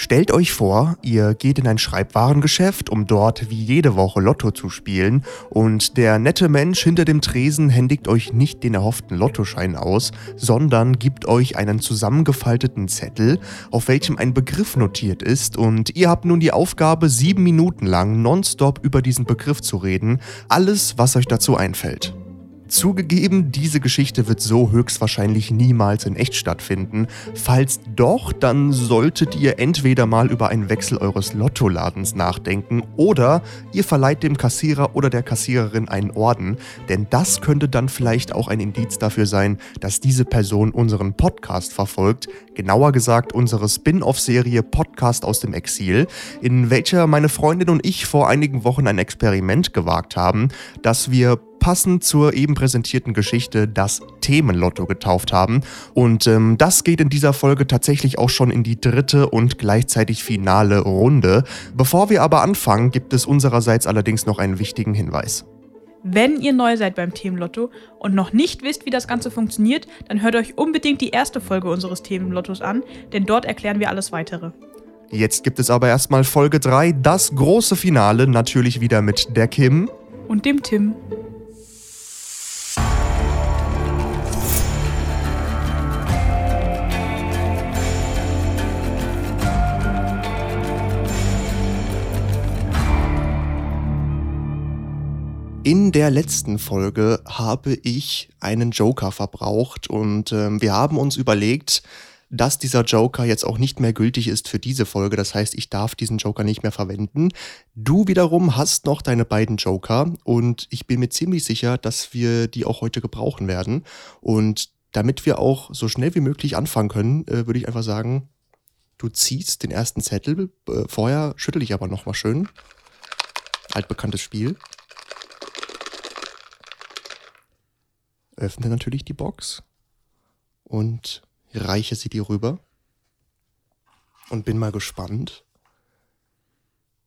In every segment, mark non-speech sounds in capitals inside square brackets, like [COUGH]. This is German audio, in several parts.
Stellt euch vor, ihr geht in ein Schreibwarengeschäft, um dort wie jede Woche Lotto zu spielen, und der nette Mensch hinter dem Tresen händigt euch nicht den erhofften Lottoschein aus, sondern gibt euch einen zusammengefalteten Zettel, auf welchem ein Begriff notiert ist, und ihr habt nun die Aufgabe, sieben Minuten lang nonstop über diesen Begriff zu reden, alles, was euch dazu einfällt. Zugegeben, diese Geschichte wird so höchstwahrscheinlich niemals in echt stattfinden. Falls doch, dann solltet ihr entweder mal über einen Wechsel eures Lottoladens nachdenken oder ihr verleiht dem Kassierer oder der Kassiererin einen Orden, denn das könnte dann vielleicht auch ein Indiz dafür sein, dass diese Person unseren Podcast verfolgt, genauer gesagt unsere Spin-off-Serie Podcast aus dem Exil, in welcher meine Freundin und ich vor einigen Wochen ein Experiment gewagt haben, dass wir passend zur eben präsentierten Geschichte das Themenlotto getauft haben. Und ähm, das geht in dieser Folge tatsächlich auch schon in die dritte und gleichzeitig finale Runde. Bevor wir aber anfangen, gibt es unsererseits allerdings noch einen wichtigen Hinweis. Wenn ihr neu seid beim Themenlotto und noch nicht wisst, wie das Ganze funktioniert, dann hört euch unbedingt die erste Folge unseres Themenlottos an, denn dort erklären wir alles weitere. Jetzt gibt es aber erstmal Folge 3, das große Finale, natürlich wieder mit der Kim und dem Tim. In der letzten Folge habe ich einen Joker verbraucht und ähm, wir haben uns überlegt, dass dieser Joker jetzt auch nicht mehr gültig ist für diese Folge. Das heißt, ich darf diesen Joker nicht mehr verwenden. Du wiederum hast noch deine beiden Joker und ich bin mir ziemlich sicher, dass wir die auch heute gebrauchen werden. Und damit wir auch so schnell wie möglich anfangen können, äh, würde ich einfach sagen, du ziehst den ersten Zettel. Äh, vorher schüttel ich aber nochmal schön. Altbekanntes Spiel. Öffne natürlich die Box und reiche sie dir rüber und bin mal gespannt,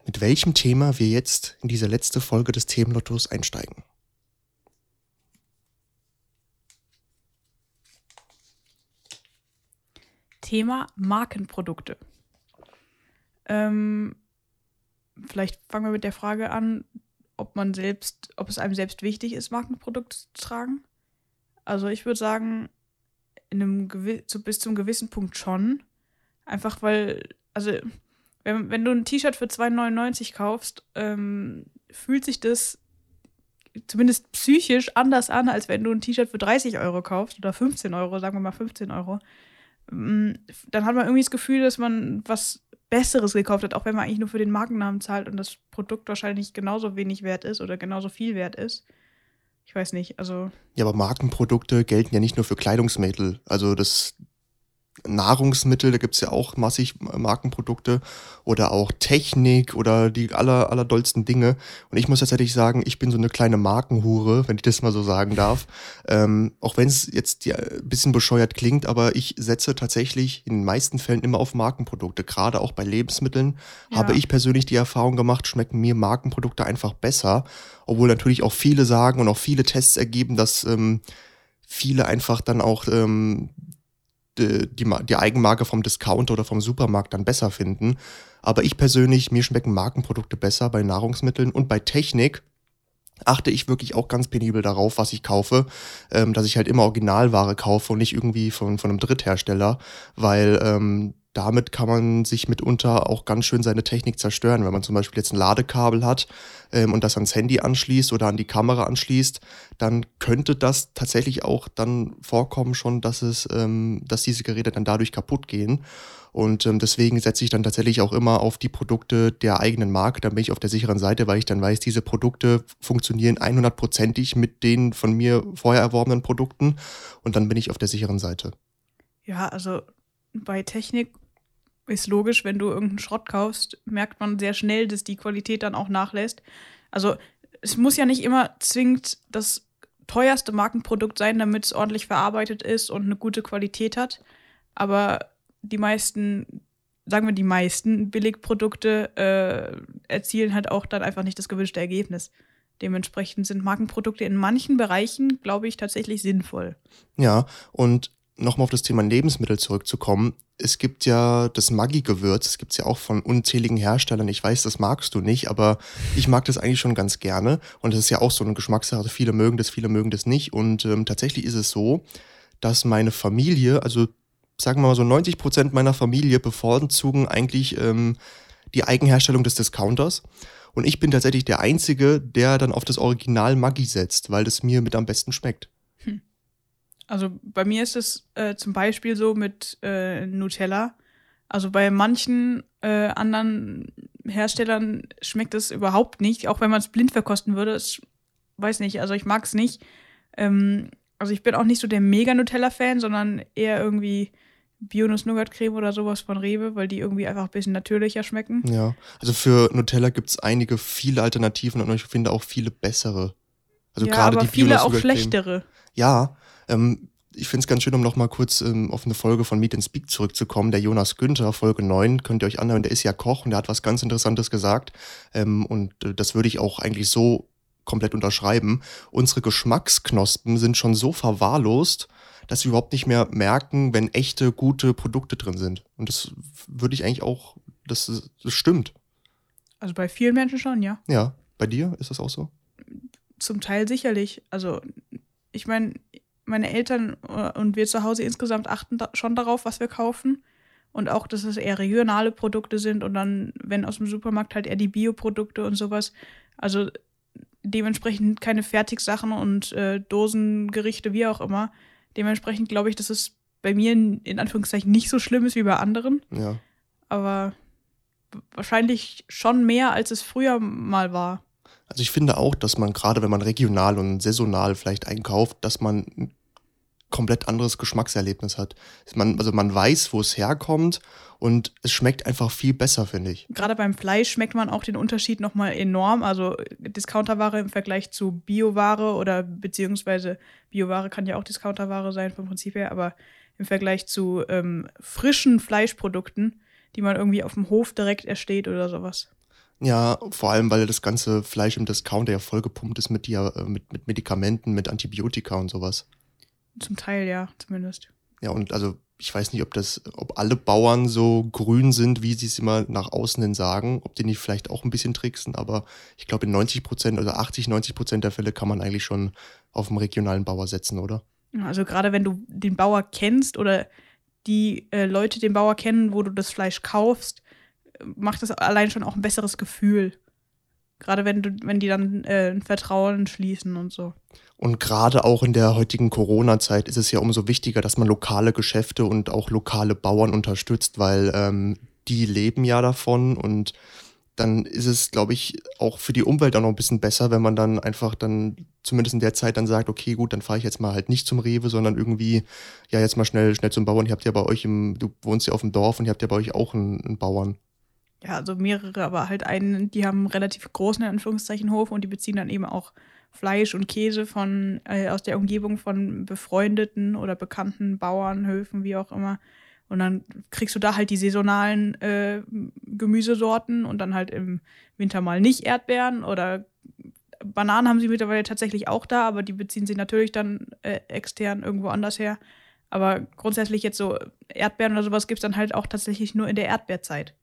mit welchem Thema wir jetzt in diese letzte Folge des Themenlottos einsteigen. Thema Markenprodukte. Ähm, vielleicht fangen wir mit der Frage an, ob man selbst, ob es einem selbst wichtig ist, Markenprodukte zu tragen. Also ich würde sagen, in einem so bis zum gewissen Punkt schon. Einfach weil, also wenn, wenn du ein T-Shirt für 2,99 kaufst, ähm, fühlt sich das zumindest psychisch anders an, als wenn du ein T-Shirt für 30 Euro kaufst oder 15 Euro, sagen wir mal 15 Euro. Mm, dann hat man irgendwie das Gefühl, dass man was Besseres gekauft hat, auch wenn man eigentlich nur für den Markennamen zahlt und das Produkt wahrscheinlich genauso wenig wert ist oder genauso viel wert ist. Ich weiß nicht, also. Ja, aber Markenprodukte gelten ja nicht nur für Kleidungsmittel. Also das Nahrungsmittel, da gibt es ja auch massig Markenprodukte oder auch Technik oder die aller, allerdollsten Dinge. Und ich muss tatsächlich sagen, ich bin so eine kleine Markenhure, wenn ich das mal so sagen darf. Ähm, auch wenn es jetzt ja, ein bisschen bescheuert klingt, aber ich setze tatsächlich in den meisten Fällen immer auf Markenprodukte. Gerade auch bei Lebensmitteln ja. habe ich persönlich die Erfahrung gemacht, schmecken mir Markenprodukte einfach besser. Obwohl natürlich auch viele sagen und auch viele Tests ergeben, dass ähm, viele einfach dann auch ähm, die, die, die Eigenmarke vom Discounter oder vom Supermarkt dann besser finden. Aber ich persönlich, mir schmecken Markenprodukte besser bei Nahrungsmitteln und bei Technik achte ich wirklich auch ganz penibel darauf, was ich kaufe, ähm, dass ich halt immer Originalware kaufe und nicht irgendwie von, von einem Dritthersteller, weil ähm, damit kann man sich mitunter auch ganz schön seine Technik zerstören. Wenn man zum Beispiel jetzt ein Ladekabel hat ähm, und das ans Handy anschließt oder an die Kamera anschließt, dann könnte das tatsächlich auch dann vorkommen schon, dass es, ähm, dass diese Geräte dann dadurch kaputt gehen. Und ähm, deswegen setze ich dann tatsächlich auch immer auf die Produkte der eigenen Marke. Dann bin ich auf der sicheren Seite, weil ich dann weiß, diese Produkte funktionieren 100%ig mit den von mir vorher erworbenen Produkten. Und dann bin ich auf der sicheren Seite. Ja, also bei Technik ist logisch, wenn du irgendeinen Schrott kaufst, merkt man sehr schnell, dass die Qualität dann auch nachlässt. Also es muss ja nicht immer zwingend das teuerste Markenprodukt sein, damit es ordentlich verarbeitet ist und eine gute Qualität hat. Aber die meisten, sagen wir die meisten Billigprodukte äh, erzielen halt auch dann einfach nicht das gewünschte Ergebnis. Dementsprechend sind Markenprodukte in manchen Bereichen, glaube ich, tatsächlich sinnvoll. Ja, und nochmal auf das Thema Lebensmittel zurückzukommen. Es gibt ja das Maggi-Gewürz, das gibt es ja auch von unzähligen Herstellern. Ich weiß, das magst du nicht, aber ich mag das eigentlich schon ganz gerne. Und das ist ja auch so eine Geschmackssache. Viele mögen das, viele mögen das nicht. Und ähm, tatsächlich ist es so, dass meine Familie, also sagen wir mal so 90 Prozent meiner Familie bevorzugen eigentlich ähm, die Eigenherstellung des Discounters. Und ich bin tatsächlich der Einzige, der dann auf das Original Maggi setzt, weil das mir mit am besten schmeckt. Also bei mir ist es äh, zum Beispiel so mit äh, Nutella. Also bei manchen äh, anderen Herstellern schmeckt es überhaupt nicht, auch wenn man es blind verkosten würde. Ich weiß nicht, also ich mag es nicht. Ähm, also ich bin auch nicht so der mega Nutella-Fan, sondern eher irgendwie Bio-Nuss-Nougat-Creme oder sowas von Rewe, weil die irgendwie einfach ein bisschen natürlicher schmecken. Ja, also für Nutella gibt es einige, viele Alternativen und ich finde auch viele bessere. Also ja, gerade die viele auch schlechtere. Ja, ähm, ich finde es ganz schön, um nochmal kurz ähm, auf eine Folge von Meet and Speak zurückzukommen. Der Jonas Günther, Folge 9, könnt ihr euch anhören, der ist ja Koch und der hat was ganz Interessantes gesagt. Ähm, und äh, das würde ich auch eigentlich so komplett unterschreiben. Unsere Geschmacksknospen sind schon so verwahrlost, dass wir überhaupt nicht mehr merken, wenn echte, gute Produkte drin sind. Und das würde ich eigentlich auch, das, das stimmt. Also bei vielen Menschen schon, ja. Ja, bei dir ist das auch so? Zum Teil sicherlich. Also ich meine, meine Eltern äh, und wir zu Hause insgesamt achten da schon darauf, was wir kaufen. Und auch, dass es eher regionale Produkte sind und dann, wenn aus dem Supermarkt halt eher die Bioprodukte und sowas. Also dementsprechend keine Fertigsachen und äh, Dosengerichte, wie auch immer. Dementsprechend glaube ich, dass es bei mir in, in, Anführungszeichen nicht so schlimm ist wie bei anderen. Ja. Aber wahrscheinlich schon mehr, als es früher mal war. Also ich finde auch, dass man gerade, wenn man regional und saisonal vielleicht einkauft, dass man komplett anderes Geschmackserlebnis hat. Man, also man weiß, wo es herkommt und es schmeckt einfach viel besser, finde ich. Gerade beim Fleisch schmeckt man auch den Unterschied nochmal enorm. Also Discounterware im Vergleich zu Bioware oder beziehungsweise Bioware kann ja auch Discounterware sein vom Prinzip her, aber im Vergleich zu ähm, frischen Fleischprodukten, die man irgendwie auf dem Hof direkt ersteht oder sowas. Ja, vor allem, weil das ganze Fleisch im Discounter ja vollgepumpt ist mit, die, äh, mit, mit Medikamenten, mit Antibiotika und sowas. Zum Teil ja, zumindest. Ja, und also ich weiß nicht, ob das, ob alle Bauern so grün sind, wie sie es immer nach außen hin sagen, ob die nicht vielleicht auch ein bisschen tricksen, aber ich glaube in 90 Prozent oder 80, 90 Prozent der Fälle kann man eigentlich schon auf einen regionalen Bauer setzen, oder? Also gerade wenn du den Bauer kennst oder die äh, Leute den Bauer kennen, wo du das Fleisch kaufst, macht das allein schon auch ein besseres Gefühl. Gerade wenn du, wenn die dann äh, ein Vertrauen schließen und so. Und gerade auch in der heutigen Corona-Zeit ist es ja umso wichtiger, dass man lokale Geschäfte und auch lokale Bauern unterstützt, weil ähm, die leben ja davon und dann ist es, glaube ich, auch für die Umwelt auch noch ein bisschen besser, wenn man dann einfach dann zumindest in der Zeit dann sagt, okay, gut, dann fahre ich jetzt mal halt nicht zum Rewe, sondern irgendwie, ja, jetzt mal schnell, schnell zum Bauern. Ihr habt ja bei euch im, du wohnst ja auf dem Dorf und ihr habt ja bei euch auch einen, einen Bauern ja, also mehrere, aber halt einen, die haben einen relativ großen, in Anführungszeichen, Hof und die beziehen dann eben auch Fleisch und Käse von, äh, aus der Umgebung von befreundeten oder bekannten Bauernhöfen, wie auch immer. Und dann kriegst du da halt die saisonalen äh, Gemüsesorten und dann halt im Winter mal nicht Erdbeeren oder Bananen haben sie mittlerweile tatsächlich auch da, aber die beziehen sie natürlich dann äh, extern irgendwo anders her. Aber grundsätzlich jetzt so Erdbeeren oder sowas gibt es dann halt auch tatsächlich nur in der Erdbeerzeit.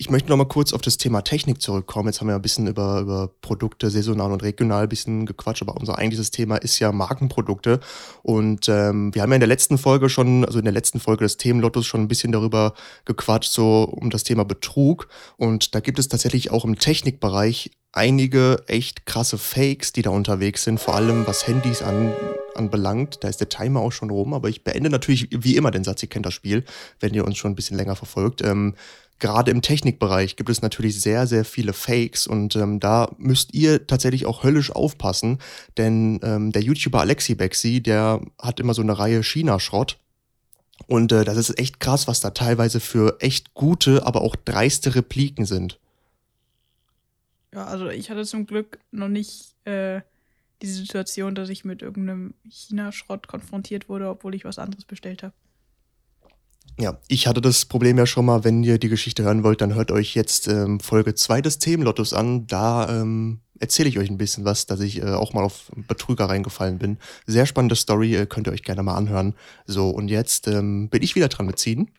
Ich möchte noch mal kurz auf das Thema Technik zurückkommen. Jetzt haben wir ein bisschen über, über Produkte saisonal und regional ein bisschen gequatscht, aber unser eigentliches Thema ist ja Markenprodukte. Und ähm, wir haben ja in der letzten Folge schon, also in der letzten Folge des Themenlottos schon ein bisschen darüber gequatscht, so um das Thema Betrug. Und da gibt es tatsächlich auch im Technikbereich einige echt krasse Fakes, die da unterwegs sind, vor allem was Handys an, anbelangt. Da ist der Timer auch schon rum, aber ich beende natürlich wie immer den Satz, ihr kennt das Spiel, wenn ihr uns schon ein bisschen länger verfolgt. Ähm, gerade im Technikbereich gibt es natürlich sehr, sehr viele Fakes und ähm, da müsst ihr tatsächlich auch höllisch aufpassen, denn ähm, der YouTuber Alexi Bexi, der hat immer so eine Reihe China-Schrott. Und äh, das ist echt krass, was da teilweise für echt gute, aber auch dreiste Repliken sind. Ja, also ich hatte zum Glück noch nicht äh, diese Situation, dass ich mit irgendeinem China-Schrott konfrontiert wurde, obwohl ich was anderes bestellt habe. Ja, ich hatte das Problem ja schon mal, wenn ihr die Geschichte hören wollt, dann hört euch jetzt ähm, Folge 2 des Themenlottos an. Da ähm, erzähle ich euch ein bisschen was, dass ich äh, auch mal auf Betrüger reingefallen bin. Sehr spannende Story, äh, könnt ihr euch gerne mal anhören. So, und jetzt ähm, bin ich wieder dran mit ziehen.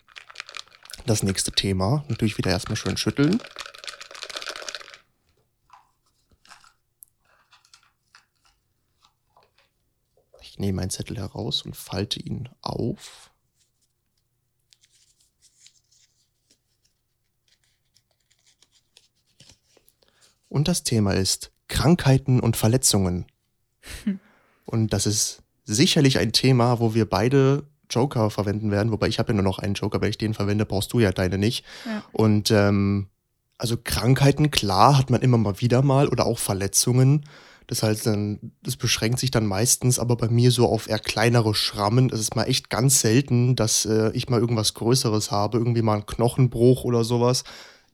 Das nächste Thema. Natürlich wieder erstmal schön schütteln. Ich nehme einen Zettel heraus und falte ihn auf. Und das Thema ist Krankheiten und Verletzungen. Und das ist sicherlich ein Thema, wo wir beide Joker verwenden werden, wobei ich habe ja nur noch einen Joker, weil ich den verwende, brauchst du ja deine nicht. Ja. Und ähm, also Krankheiten, klar, hat man immer mal wieder mal oder auch Verletzungen. Das heißt, dann, das beschränkt sich dann meistens aber bei mir so auf eher kleinere Schrammen. Es ist mal echt ganz selten, dass äh, ich mal irgendwas Größeres habe, irgendwie mal einen Knochenbruch oder sowas.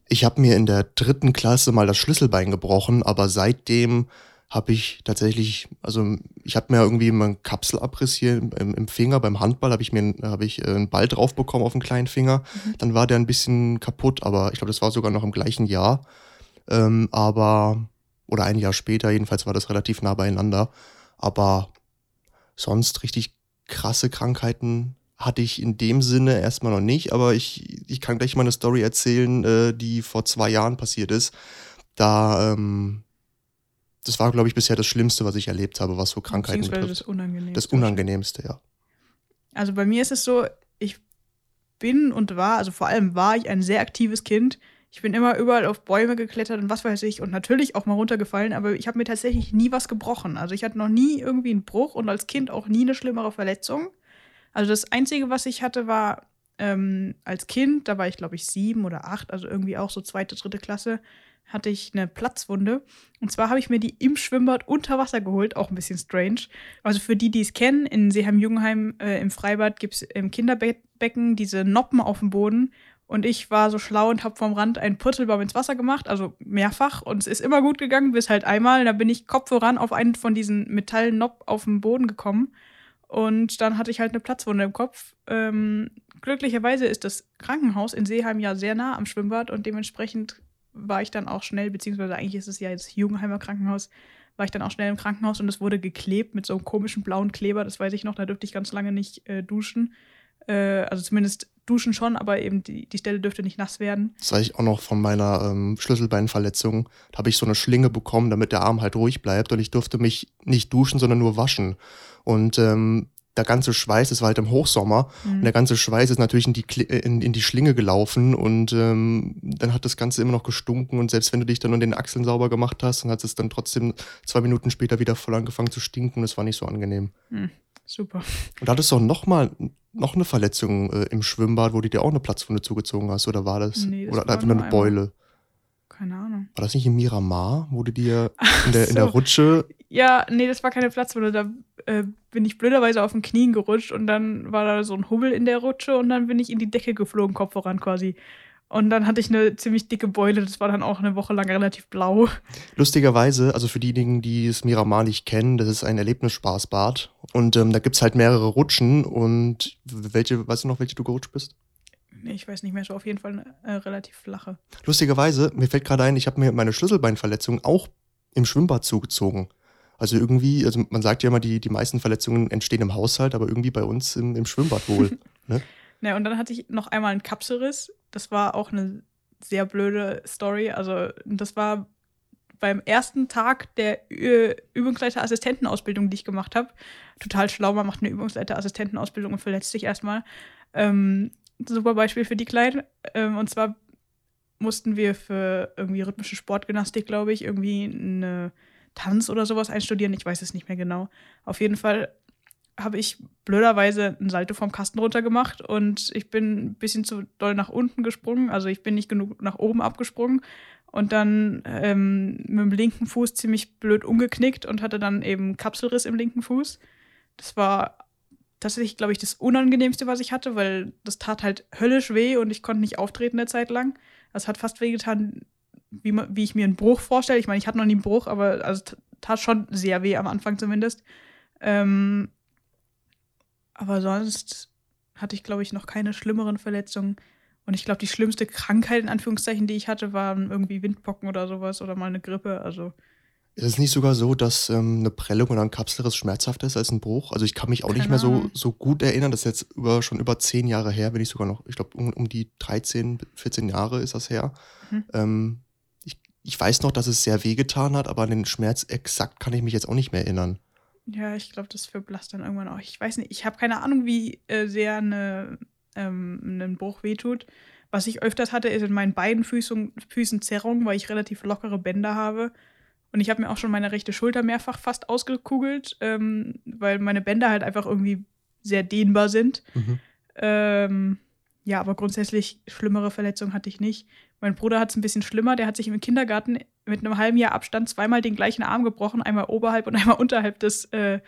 Ich habe mir in der dritten Klasse mal das Schlüsselbein gebrochen, aber seitdem habe ich tatsächlich, also ich habe mir irgendwie meinen Kapselabriss hier im, im Finger beim Handball, habe ich mir hab ich äh, einen Ball drauf bekommen auf den kleinen Finger. Dann war der ein bisschen kaputt, aber ich glaube, das war sogar noch im gleichen Jahr. Ähm, aber, oder ein Jahr später, jedenfalls war das relativ nah beieinander. Aber sonst richtig krasse Krankheiten hatte ich in dem Sinne erstmal noch nicht, aber ich, ich kann gleich mal eine Story erzählen, äh, die vor zwei Jahren passiert ist. Da, ähm, das war, glaube ich, bisher das Schlimmste, was ich erlebt habe, was so Krankheiten betrifft. das Unangenehmste. Das Unangenehmste, ja. Also bei mir ist es so, ich bin und war, also vor allem war ich ein sehr aktives Kind. Ich bin immer überall auf Bäume geklettert und was weiß ich und natürlich auch mal runtergefallen, aber ich habe mir tatsächlich nie was gebrochen. Also ich hatte noch nie irgendwie einen Bruch und als Kind auch nie eine schlimmere Verletzung. Also das Einzige, was ich hatte, war ähm, als Kind, da war ich glaube ich sieben oder acht, also irgendwie auch so zweite, dritte Klasse, hatte ich eine Platzwunde. Und zwar habe ich mir die im Schwimmbad unter Wasser geholt, auch ein bisschen strange. Also für die, die es kennen, in Seeheim-Jungenheim äh, im Freibad gibt es im Kinderbecken diese Noppen auf dem Boden. Und ich war so schlau und habe vom Rand einen Purzelbaum ins Wasser gemacht, also mehrfach. Und es ist immer gut gegangen, bis halt einmal. Da bin ich Kopf voran auf einen von diesen Metallnopp auf dem Boden gekommen. Und dann hatte ich halt eine Platzwunde im Kopf. Ähm, glücklicherweise ist das Krankenhaus in Seeheim ja sehr nah am Schwimmbad und dementsprechend war ich dann auch schnell, beziehungsweise eigentlich ist es ja jetzt Jugendheimer Krankenhaus, war ich dann auch schnell im Krankenhaus und es wurde geklebt mit so einem komischen blauen Kleber, das weiß ich noch, da dürfte ich ganz lange nicht äh, duschen. Äh, also zumindest duschen schon, aber eben die, die Stelle dürfte nicht nass werden. Das weiß ich auch noch von meiner ähm, Schlüsselbeinverletzung. Da habe ich so eine Schlinge bekommen, damit der Arm halt ruhig bleibt und ich durfte mich nicht duschen, sondern nur waschen. Und ähm, der ganze Schweiß, es war halt im Hochsommer, und der ganze Schweiß ist natürlich in die, Kli- äh, in, in die Schlinge gelaufen und ähm, dann hat das Ganze immer noch gestunken und selbst wenn du dich dann an den Achseln sauber gemacht hast, dann hat es dann trotzdem zwei Minuten später wieder voll angefangen zu stinken und es war nicht so angenehm. Super. Und da hattest du auch noch mal noch eine Verletzung äh, im Schwimmbad, wo du dir auch eine Platzwunde zugezogen hast, oder war das? Nee, das oder war einfach nur eine Beule? Keine Ahnung. War das nicht in Miramar, wo du dir [LAUGHS] in der, in der so. Rutsche Ja, nee, das war keine Platzwunde. Da äh, bin ich blöderweise auf den Knien gerutscht und dann war da so ein Hubbel in der Rutsche und dann bin ich in die Decke geflogen, Kopf voran quasi. Und dann hatte ich eine ziemlich dicke Beule. Das war dann auch eine Woche lang relativ blau. Lustigerweise, also für diejenigen, die es Miramar nicht kennen, das ist ein Erlebnisspaßbad. Und ähm, da gibt's halt mehrere Rutschen. Und welche, weißt du noch, welche du gerutscht bist? Nee, ich weiß nicht mehr, so auf jeden Fall eine äh, relativ flache. Lustigerweise, mir fällt gerade ein, ich habe mir meine Schlüsselbeinverletzung auch im Schwimmbad zugezogen. Also irgendwie, also man sagt ja immer, die, die meisten Verletzungen entstehen im Haushalt, aber irgendwie bei uns im, im Schwimmbad wohl. [LAUGHS] ne? Ja, und dann hatte ich noch einmal einen Kapselriss. Das war auch eine sehr blöde Story. Also, das war beim ersten Tag der Übungsleiter-Assistentenausbildung, die ich gemacht habe. Total schlau, man macht eine Übungsleiter-Assistentenausbildung und verletzt sich erstmal. Ähm, super Beispiel für die Kleinen. Ähm, und zwar mussten wir für irgendwie rhythmische Sportgymnastik, glaube ich, irgendwie eine Tanz oder sowas einstudieren. Ich weiß es nicht mehr genau. Auf jeden Fall habe ich blöderweise einen Salto vom Kasten runter gemacht und ich bin ein bisschen zu doll nach unten gesprungen. Also ich bin nicht genug nach oben abgesprungen und dann ähm, mit dem linken Fuß ziemlich blöd umgeknickt und hatte dann eben Kapselriss im linken Fuß. Das war tatsächlich, glaube ich, das Unangenehmste, was ich hatte, weil das tat halt höllisch weh und ich konnte nicht auftreten eine Zeit lang. Das hat fast wehgetan, wie, wie ich mir einen Bruch vorstelle. Ich meine, ich hatte noch nie einen Bruch, aber also, tat schon sehr weh am Anfang zumindest. Ähm, aber sonst hatte ich, glaube ich, noch keine schlimmeren Verletzungen. Und ich glaube, die schlimmste Krankheit, in Anführungszeichen, die ich hatte, waren irgendwie Windpocken oder sowas oder mal eine Grippe. Also Ist es nicht sogar so, dass ähm, eine Prellung oder ein Kapselriss schmerzhafter ist als ein Bruch? Also ich kann mich auch nicht Keine mehr so, so gut erinnern. Das ist jetzt über, schon über zehn Jahre her, wenn ich sogar noch, ich glaube, um, um die 13, 14 Jahre ist das her. Mhm. Ähm, ich, ich weiß noch, dass es sehr wehgetan hat, aber an den Schmerz exakt kann ich mich jetzt auch nicht mehr erinnern. Ja, ich glaube, das verblasst dann irgendwann auch. Ich weiß nicht, ich habe keine Ahnung, wie äh, sehr eine, ähm, ein Bruch wehtut. Was ich öfters hatte, ist in meinen beiden Füßen, Füßen Zerrung, weil ich relativ lockere Bänder habe. Und ich habe mir auch schon meine rechte Schulter mehrfach fast ausgekugelt, ähm, weil meine Bänder halt einfach irgendwie sehr dehnbar sind. Mhm. Ähm, ja, aber grundsätzlich schlimmere Verletzungen hatte ich nicht. Mein Bruder hat es ein bisschen schlimmer. Der hat sich im Kindergarten mit einem halben Jahr Abstand zweimal den gleichen Arm gebrochen, einmal oberhalb und [LAUGHS] einmal unterhalb des äh,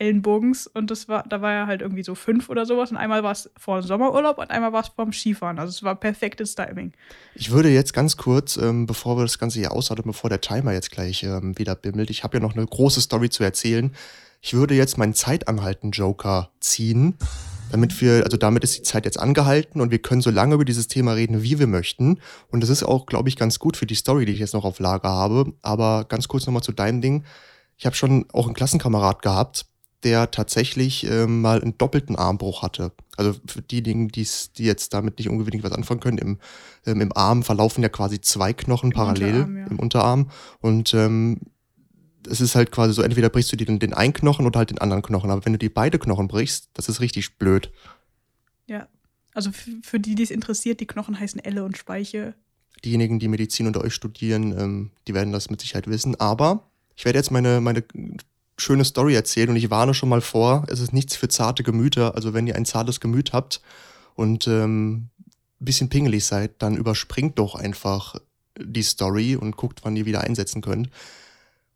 Ellenbogens. Und das war, da war er halt irgendwie so fünf oder sowas. Und einmal war es vor dem Sommerurlaub und einmal war es vorm Skifahren. Also es war perfektes Timing. Ich würde jetzt ganz kurz, ähm, bevor wir das Ganze hier aushalten, bevor der Timer jetzt gleich ähm, wieder bimmelt, ich habe ja noch eine große Story zu erzählen. Ich würde jetzt meinen Zeitanhalten-Joker ziehen, damit wir, also damit ist die Zeit jetzt angehalten und wir können so lange über dieses Thema reden, wie wir möchten. Und das ist auch, glaube ich, ganz gut für die Story, die ich jetzt noch auf Lager habe. Aber ganz kurz nochmal zu deinem Ding. Ich habe schon auch einen Klassenkamerad gehabt, der tatsächlich ähm, mal einen doppelten Armbruch hatte. Also für diejenigen, die's, die jetzt damit nicht unbedingt was anfangen können, im, ähm, im Arm verlaufen ja quasi zwei Knochen Im parallel Unterarm, ja. im Unterarm. Und ähm, es ist halt quasi so, entweder brichst du dir den, den einen Knochen oder halt den anderen Knochen. Aber wenn du die beide Knochen brichst, das ist richtig blöd. Ja. Also für, für die, die es interessiert, die Knochen heißen Elle und Speiche. Diejenigen, die Medizin unter euch studieren, ähm, die werden das mit Sicherheit wissen. Aber ich werde jetzt meine, meine schöne Story erzählen und ich warne schon mal vor, es ist nichts für zarte Gemüter. Also wenn ihr ein zartes Gemüt habt und ähm, ein bisschen pingelig seid, dann überspringt doch einfach die Story und guckt, wann ihr wieder einsetzen könnt.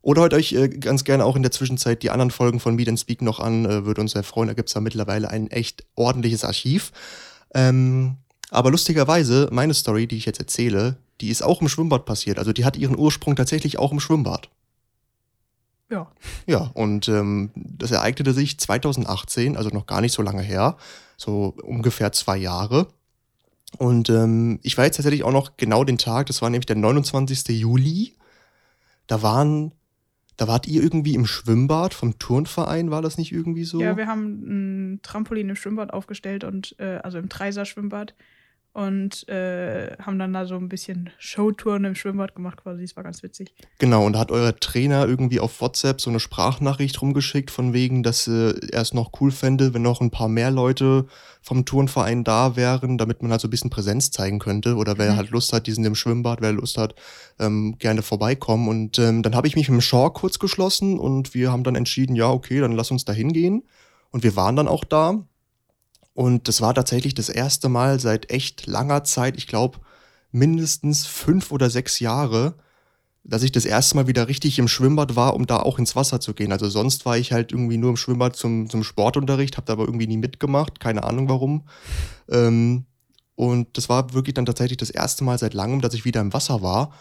Oder hört euch äh, ganz gerne auch in der Zwischenzeit die anderen Folgen von Meet and Speak noch an, äh, würde uns sehr freuen. Da gibt's da mittlerweile ein echt ordentliches Archiv. Ähm, aber lustigerweise, meine Story, die ich jetzt erzähle, die ist auch im Schwimmbad passiert. Also die hat ihren Ursprung tatsächlich auch im Schwimmbad. Ja. Ja, und ähm, das ereignete sich 2018, also noch gar nicht so lange her, so ungefähr zwei Jahre. Und ähm, ich war jetzt tatsächlich auch noch genau den Tag, das war nämlich der 29. Juli. Da waren, da wart ihr irgendwie im Schwimmbad vom Turnverein, war das nicht irgendwie so? Ja, wir haben ein Trampolin im Schwimmbad aufgestellt und äh, also im Dreiser Schwimmbad und äh, haben dann da so ein bisschen Showtouren im Schwimmbad gemacht quasi. Das war ganz witzig. Genau, und da hat euer Trainer irgendwie auf WhatsApp so eine Sprachnachricht rumgeschickt, von wegen, dass äh, er es noch cool fände, wenn noch ein paar mehr Leute vom Turnverein da wären, damit man halt so ein bisschen Präsenz zeigen könnte. Oder wer Mhm. halt Lust hat, die sind im Schwimmbad, wer Lust hat, ähm, gerne vorbeikommen. Und ähm, dann habe ich mich mit dem Shaw kurz geschlossen und wir haben dann entschieden, ja, okay, dann lass uns da hingehen. Und wir waren dann auch da. Und das war tatsächlich das erste Mal seit echt langer Zeit, ich glaube mindestens fünf oder sechs Jahre, dass ich das erste Mal wieder richtig im Schwimmbad war, um da auch ins Wasser zu gehen. Also sonst war ich halt irgendwie nur im Schwimmbad zum, zum Sportunterricht, habe da aber irgendwie nie mitgemacht, keine Ahnung warum. Ähm, und das war wirklich dann tatsächlich das erste Mal seit langem, dass ich wieder im Wasser war.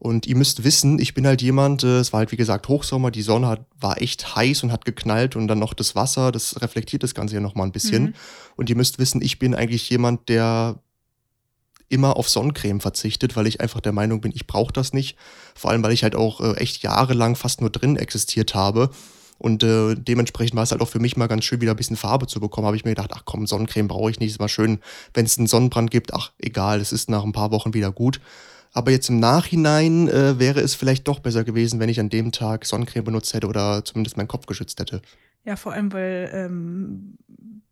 Und ihr müsst wissen, ich bin halt jemand, äh, es war halt wie gesagt Hochsommer, die Sonne hat, war echt heiß und hat geknallt und dann noch das Wasser, das reflektiert das Ganze ja nochmal ein bisschen. Mhm. Und ihr müsst wissen, ich bin eigentlich jemand, der immer auf Sonnencreme verzichtet, weil ich einfach der Meinung bin, ich brauche das nicht. Vor allem, weil ich halt auch äh, echt jahrelang fast nur drin existiert habe. Und äh, dementsprechend war es halt auch für mich mal ganz schön, wieder ein bisschen Farbe zu bekommen. Habe ich mir gedacht, ach komm, Sonnencreme brauche ich nicht. Ist mal schön, wenn es einen Sonnenbrand gibt. Ach, egal, es ist nach ein paar Wochen wieder gut. Aber jetzt im Nachhinein äh, wäre es vielleicht doch besser gewesen, wenn ich an dem Tag Sonnencreme benutzt hätte oder zumindest meinen Kopf geschützt hätte. Ja, vor allem, weil ähm,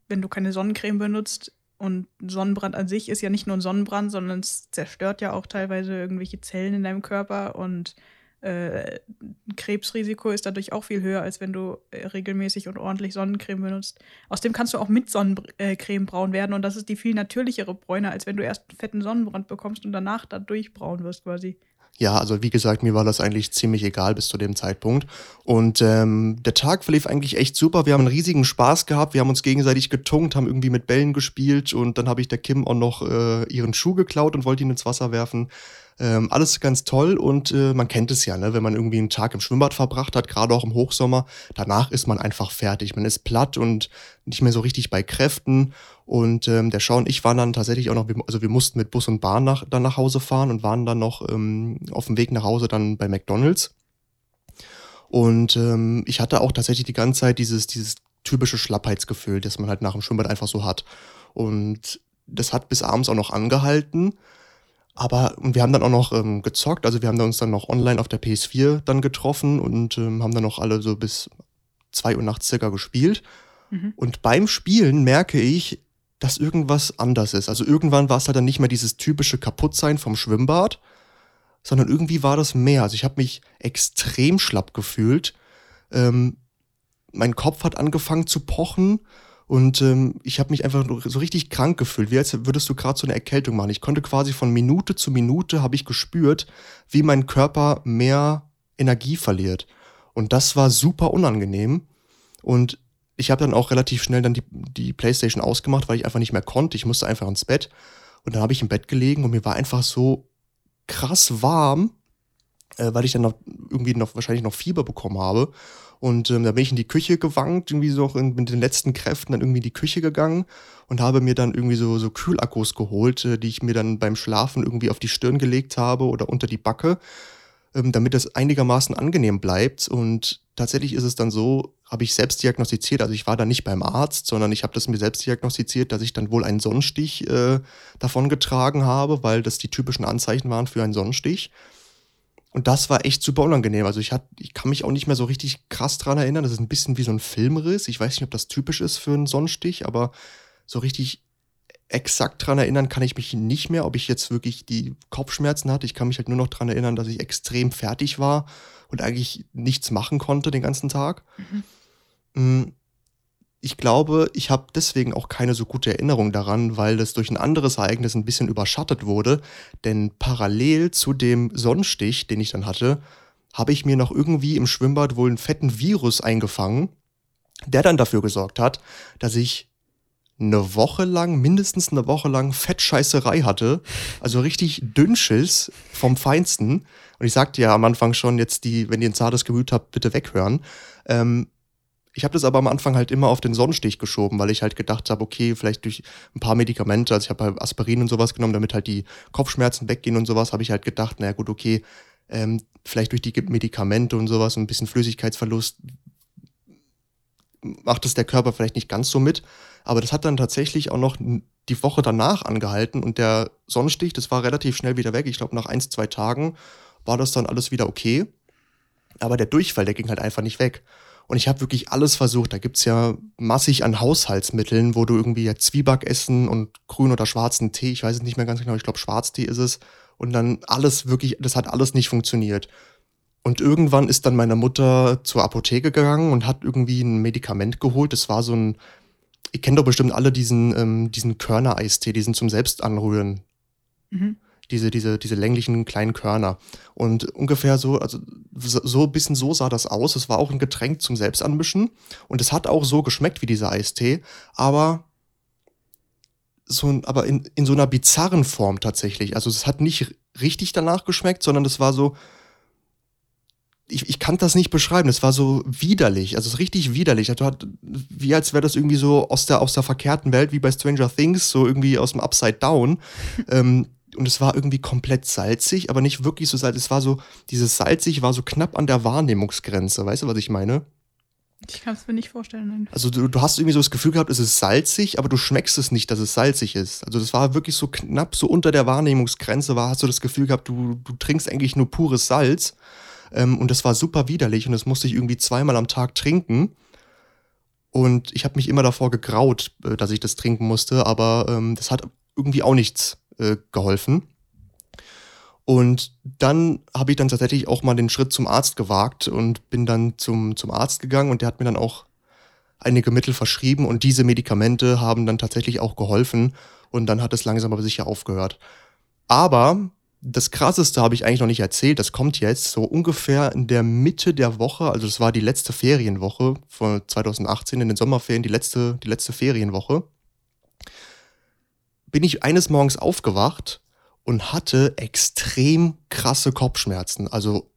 wenn du keine Sonnencreme benutzt und Sonnenbrand an sich ist ja nicht nur ein Sonnenbrand, sondern es zerstört ja auch teilweise irgendwelche Zellen in deinem Körper und äh, Krebsrisiko ist dadurch auch viel höher, als wenn du äh, regelmäßig und ordentlich Sonnencreme benutzt. Außerdem kannst du auch mit Sonnencreme braun werden und das ist die viel natürlichere Bräune, als wenn du erst einen fetten Sonnenbrand bekommst und danach dadurch braun wirst quasi. Ja, also wie gesagt, mir war das eigentlich ziemlich egal bis zu dem Zeitpunkt. Und ähm, der Tag verlief eigentlich echt super. Wir haben einen riesigen Spaß gehabt. Wir haben uns gegenseitig getunkt, haben irgendwie mit Bällen gespielt und dann habe ich der Kim auch noch äh, ihren Schuh geklaut und wollte ihn ins Wasser werfen. Ähm, alles ganz toll und äh, man kennt es ja, ne? wenn man irgendwie einen Tag im Schwimmbad verbracht hat, gerade auch im Hochsommer, danach ist man einfach fertig. Man ist platt und nicht mehr so richtig bei Kräften. Und ähm, der Schau und ich waren dann tatsächlich auch noch, also wir mussten mit Bus und Bahn nach, dann nach Hause fahren und waren dann noch ähm, auf dem Weg nach Hause dann bei McDonalds. Und ähm, ich hatte auch tatsächlich die ganze Zeit dieses, dieses typische Schlappheitsgefühl, das man halt nach dem Schwimmbad einfach so hat. Und das hat bis abends auch noch angehalten. Aber wir haben dann auch noch ähm, gezockt, also wir haben uns dann noch online auf der PS4 dann getroffen und ähm, haben dann noch alle so bis 2 Uhr nachts circa gespielt. Mhm. Und beim Spielen merke ich, dass irgendwas anders ist. Also irgendwann war es halt dann nicht mehr dieses typische Kaputtsein vom Schwimmbad, sondern irgendwie war das mehr. Also ich habe mich extrem schlapp gefühlt. Ähm, mein Kopf hat angefangen zu pochen und ähm, ich habe mich einfach so richtig krank gefühlt, wie als würdest du gerade so eine Erkältung machen. Ich konnte quasi von Minute zu Minute habe ich gespürt, wie mein Körper mehr Energie verliert. Und das war super unangenehm. Und ich habe dann auch relativ schnell dann die, die Playstation ausgemacht, weil ich einfach nicht mehr konnte. Ich musste einfach ins Bett. Und dann habe ich im Bett gelegen und mir war einfach so krass warm, äh, weil ich dann noch irgendwie noch wahrscheinlich noch Fieber bekommen habe. Und ähm, da bin ich in die Küche gewankt, irgendwie so in, mit den letzten Kräften dann irgendwie in die Küche gegangen und habe mir dann irgendwie so, so Kühlakkus geholt, äh, die ich mir dann beim Schlafen irgendwie auf die Stirn gelegt habe oder unter die Backe, ähm, damit das einigermaßen angenehm bleibt. Und tatsächlich ist es dann so, habe ich selbst diagnostiziert, also ich war da nicht beim Arzt, sondern ich habe das mir selbst diagnostiziert, dass ich dann wohl einen Sonnenstich äh, davon getragen habe, weil das die typischen Anzeichen waren für einen Sonnenstich. Und das war echt super unangenehm. Also ich, hat, ich kann mich auch nicht mehr so richtig krass dran erinnern. Das ist ein bisschen wie so ein Filmriss. Ich weiß nicht, ob das typisch ist für einen Sonnenstich, aber so richtig exakt dran erinnern kann ich mich nicht mehr, ob ich jetzt wirklich die Kopfschmerzen hatte. Ich kann mich halt nur noch dran erinnern, dass ich extrem fertig war und eigentlich nichts machen konnte den ganzen Tag. Mhm. Ich glaube, ich habe deswegen auch keine so gute Erinnerung daran, weil das durch ein anderes Ereignis ein bisschen überschattet wurde. Denn parallel zu dem Sonnenstich, den ich dann hatte, habe ich mir noch irgendwie im Schwimmbad wohl einen fetten Virus eingefangen, der dann dafür gesorgt hat, dass ich eine Woche lang, mindestens eine Woche lang Fettscheißerei hatte. Also richtig Dünnschiss vom Feinsten. Und ich sagte ja am Anfang schon, jetzt die, wenn ihr ein zartes Gemüt habt, bitte weghören. Ähm, ich habe das aber am Anfang halt immer auf den Sonnenstich geschoben, weil ich halt gedacht habe, okay, vielleicht durch ein paar Medikamente, also ich habe halt Aspirin und sowas genommen, damit halt die Kopfschmerzen weggehen und sowas, habe ich halt gedacht, naja gut, okay, ähm, vielleicht durch die Medikamente und sowas, ein bisschen Flüssigkeitsverlust macht es der Körper vielleicht nicht ganz so mit. Aber das hat dann tatsächlich auch noch die Woche danach angehalten und der Sonnenstich, das war relativ schnell wieder weg. Ich glaube, nach ein, zwei Tagen war das dann alles wieder okay. Aber der Durchfall, der ging halt einfach nicht weg. Und ich habe wirklich alles versucht. Da gibt's ja massig an Haushaltsmitteln, wo du irgendwie ja Zwieback essen und grün oder schwarzen Tee, ich weiß es nicht mehr ganz genau, ich glaube Schwarztee ist es. Und dann alles wirklich, das hat alles nicht funktioniert. Und irgendwann ist dann meine Mutter zur Apotheke gegangen und hat irgendwie ein Medikament geholt. Das war so ein, ihr kennt doch bestimmt alle diesen, ähm, diesen Körner-Eistee, diesen zum Selbstanrühren. Mhm diese, diese, diese länglichen kleinen Körner. Und ungefähr so, also so ein bisschen so sah das aus. Es war auch ein Getränk zum Selbstanmischen. Und es hat auch so geschmeckt wie dieser Eistee, aber so, aber in, in so einer bizarren Form tatsächlich. Also es hat nicht richtig danach geschmeckt, sondern es war so, ich, ich kann das nicht beschreiben. Es war so widerlich, also es ist richtig widerlich. Also hat, wie als wäre das irgendwie so aus der, aus der verkehrten Welt, wie bei Stranger Things, so irgendwie aus dem Upside Down. [LAUGHS] ähm, und es war irgendwie komplett salzig, aber nicht wirklich so salzig. Es war so, dieses salzig war so knapp an der Wahrnehmungsgrenze. Weißt du, was ich meine? Ich kann es mir nicht vorstellen. Nein. Also du, du hast irgendwie so das Gefühl gehabt, es ist salzig, aber du schmeckst es nicht, dass es salzig ist. Also das war wirklich so knapp, so unter der Wahrnehmungsgrenze war, hast du das Gefühl gehabt, du, du trinkst eigentlich nur pures Salz. Ähm, und das war super widerlich und das musste ich irgendwie zweimal am Tag trinken. Und ich habe mich immer davor gegraut, äh, dass ich das trinken musste, aber ähm, das hat irgendwie auch nichts äh, geholfen. Und dann habe ich dann tatsächlich auch mal den Schritt zum Arzt gewagt und bin dann zum, zum Arzt gegangen und der hat mir dann auch einige Mittel verschrieben und diese Medikamente haben dann tatsächlich auch geholfen und dann hat es langsam aber sicher aufgehört. Aber das krasseste habe ich eigentlich noch nicht erzählt, das kommt jetzt so ungefähr in der Mitte der Woche, also das war die letzte Ferienwoche von 2018 in den Sommerferien, die letzte, die letzte Ferienwoche bin ich eines Morgens aufgewacht und hatte extrem krasse Kopfschmerzen. Also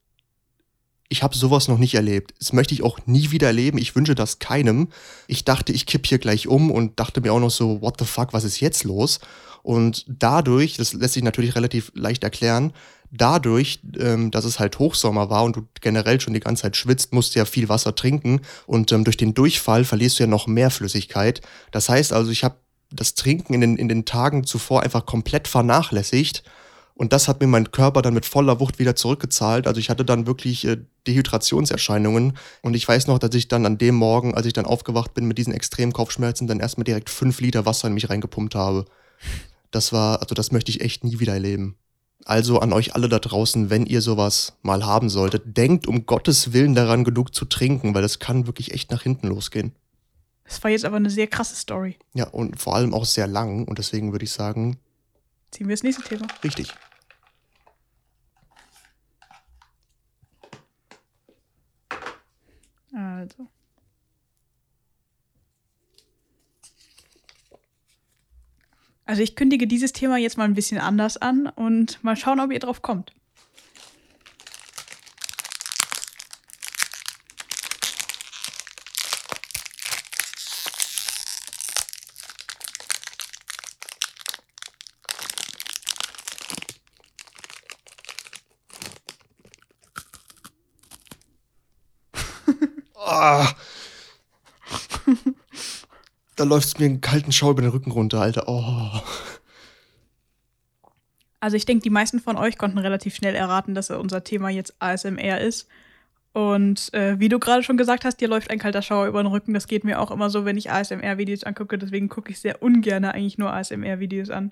ich habe sowas noch nicht erlebt. Das möchte ich auch nie wieder erleben. Ich wünsche das keinem. Ich dachte, ich kipp hier gleich um und dachte mir auch noch so, what the fuck, was ist jetzt los? Und dadurch, das lässt sich natürlich relativ leicht erklären, dadurch, ähm, dass es halt Hochsommer war und du generell schon die ganze Zeit schwitzt, musst du ja viel Wasser trinken und ähm, durch den Durchfall verlierst du ja noch mehr Flüssigkeit. Das heißt also, ich habe das Trinken in den, in den Tagen zuvor einfach komplett vernachlässigt und das hat mir mein Körper dann mit voller Wucht wieder zurückgezahlt. Also ich hatte dann wirklich äh, Dehydrationserscheinungen. Und ich weiß noch, dass ich dann an dem Morgen, als ich dann aufgewacht bin mit diesen extremen Kopfschmerzen, dann erstmal direkt fünf Liter Wasser in mich reingepumpt habe. Das war, also das möchte ich echt nie wieder erleben. Also an euch alle da draußen, wenn ihr sowas mal haben solltet, denkt um Gottes Willen daran, genug zu trinken, weil das kann wirklich echt nach hinten losgehen. Das war jetzt aber eine sehr krasse Story. Ja, und vor allem auch sehr lang. Und deswegen würde ich sagen, Ziehen wir das nächste Thema. richtig. Also. Also ich kündige dieses Thema jetzt mal ein bisschen anders an und mal schauen, ob ihr drauf kommt. Ah. da läuft es mir einen kalten Schau über den Rücken runter, Alter. Oh. Also ich denke, die meisten von euch konnten relativ schnell erraten, dass unser Thema jetzt ASMR ist. Und äh, wie du gerade schon gesagt hast, dir läuft ein kalter Schauer über den Rücken. Das geht mir auch immer so, wenn ich ASMR-Videos angucke. Deswegen gucke ich sehr ungern eigentlich nur ASMR-Videos an.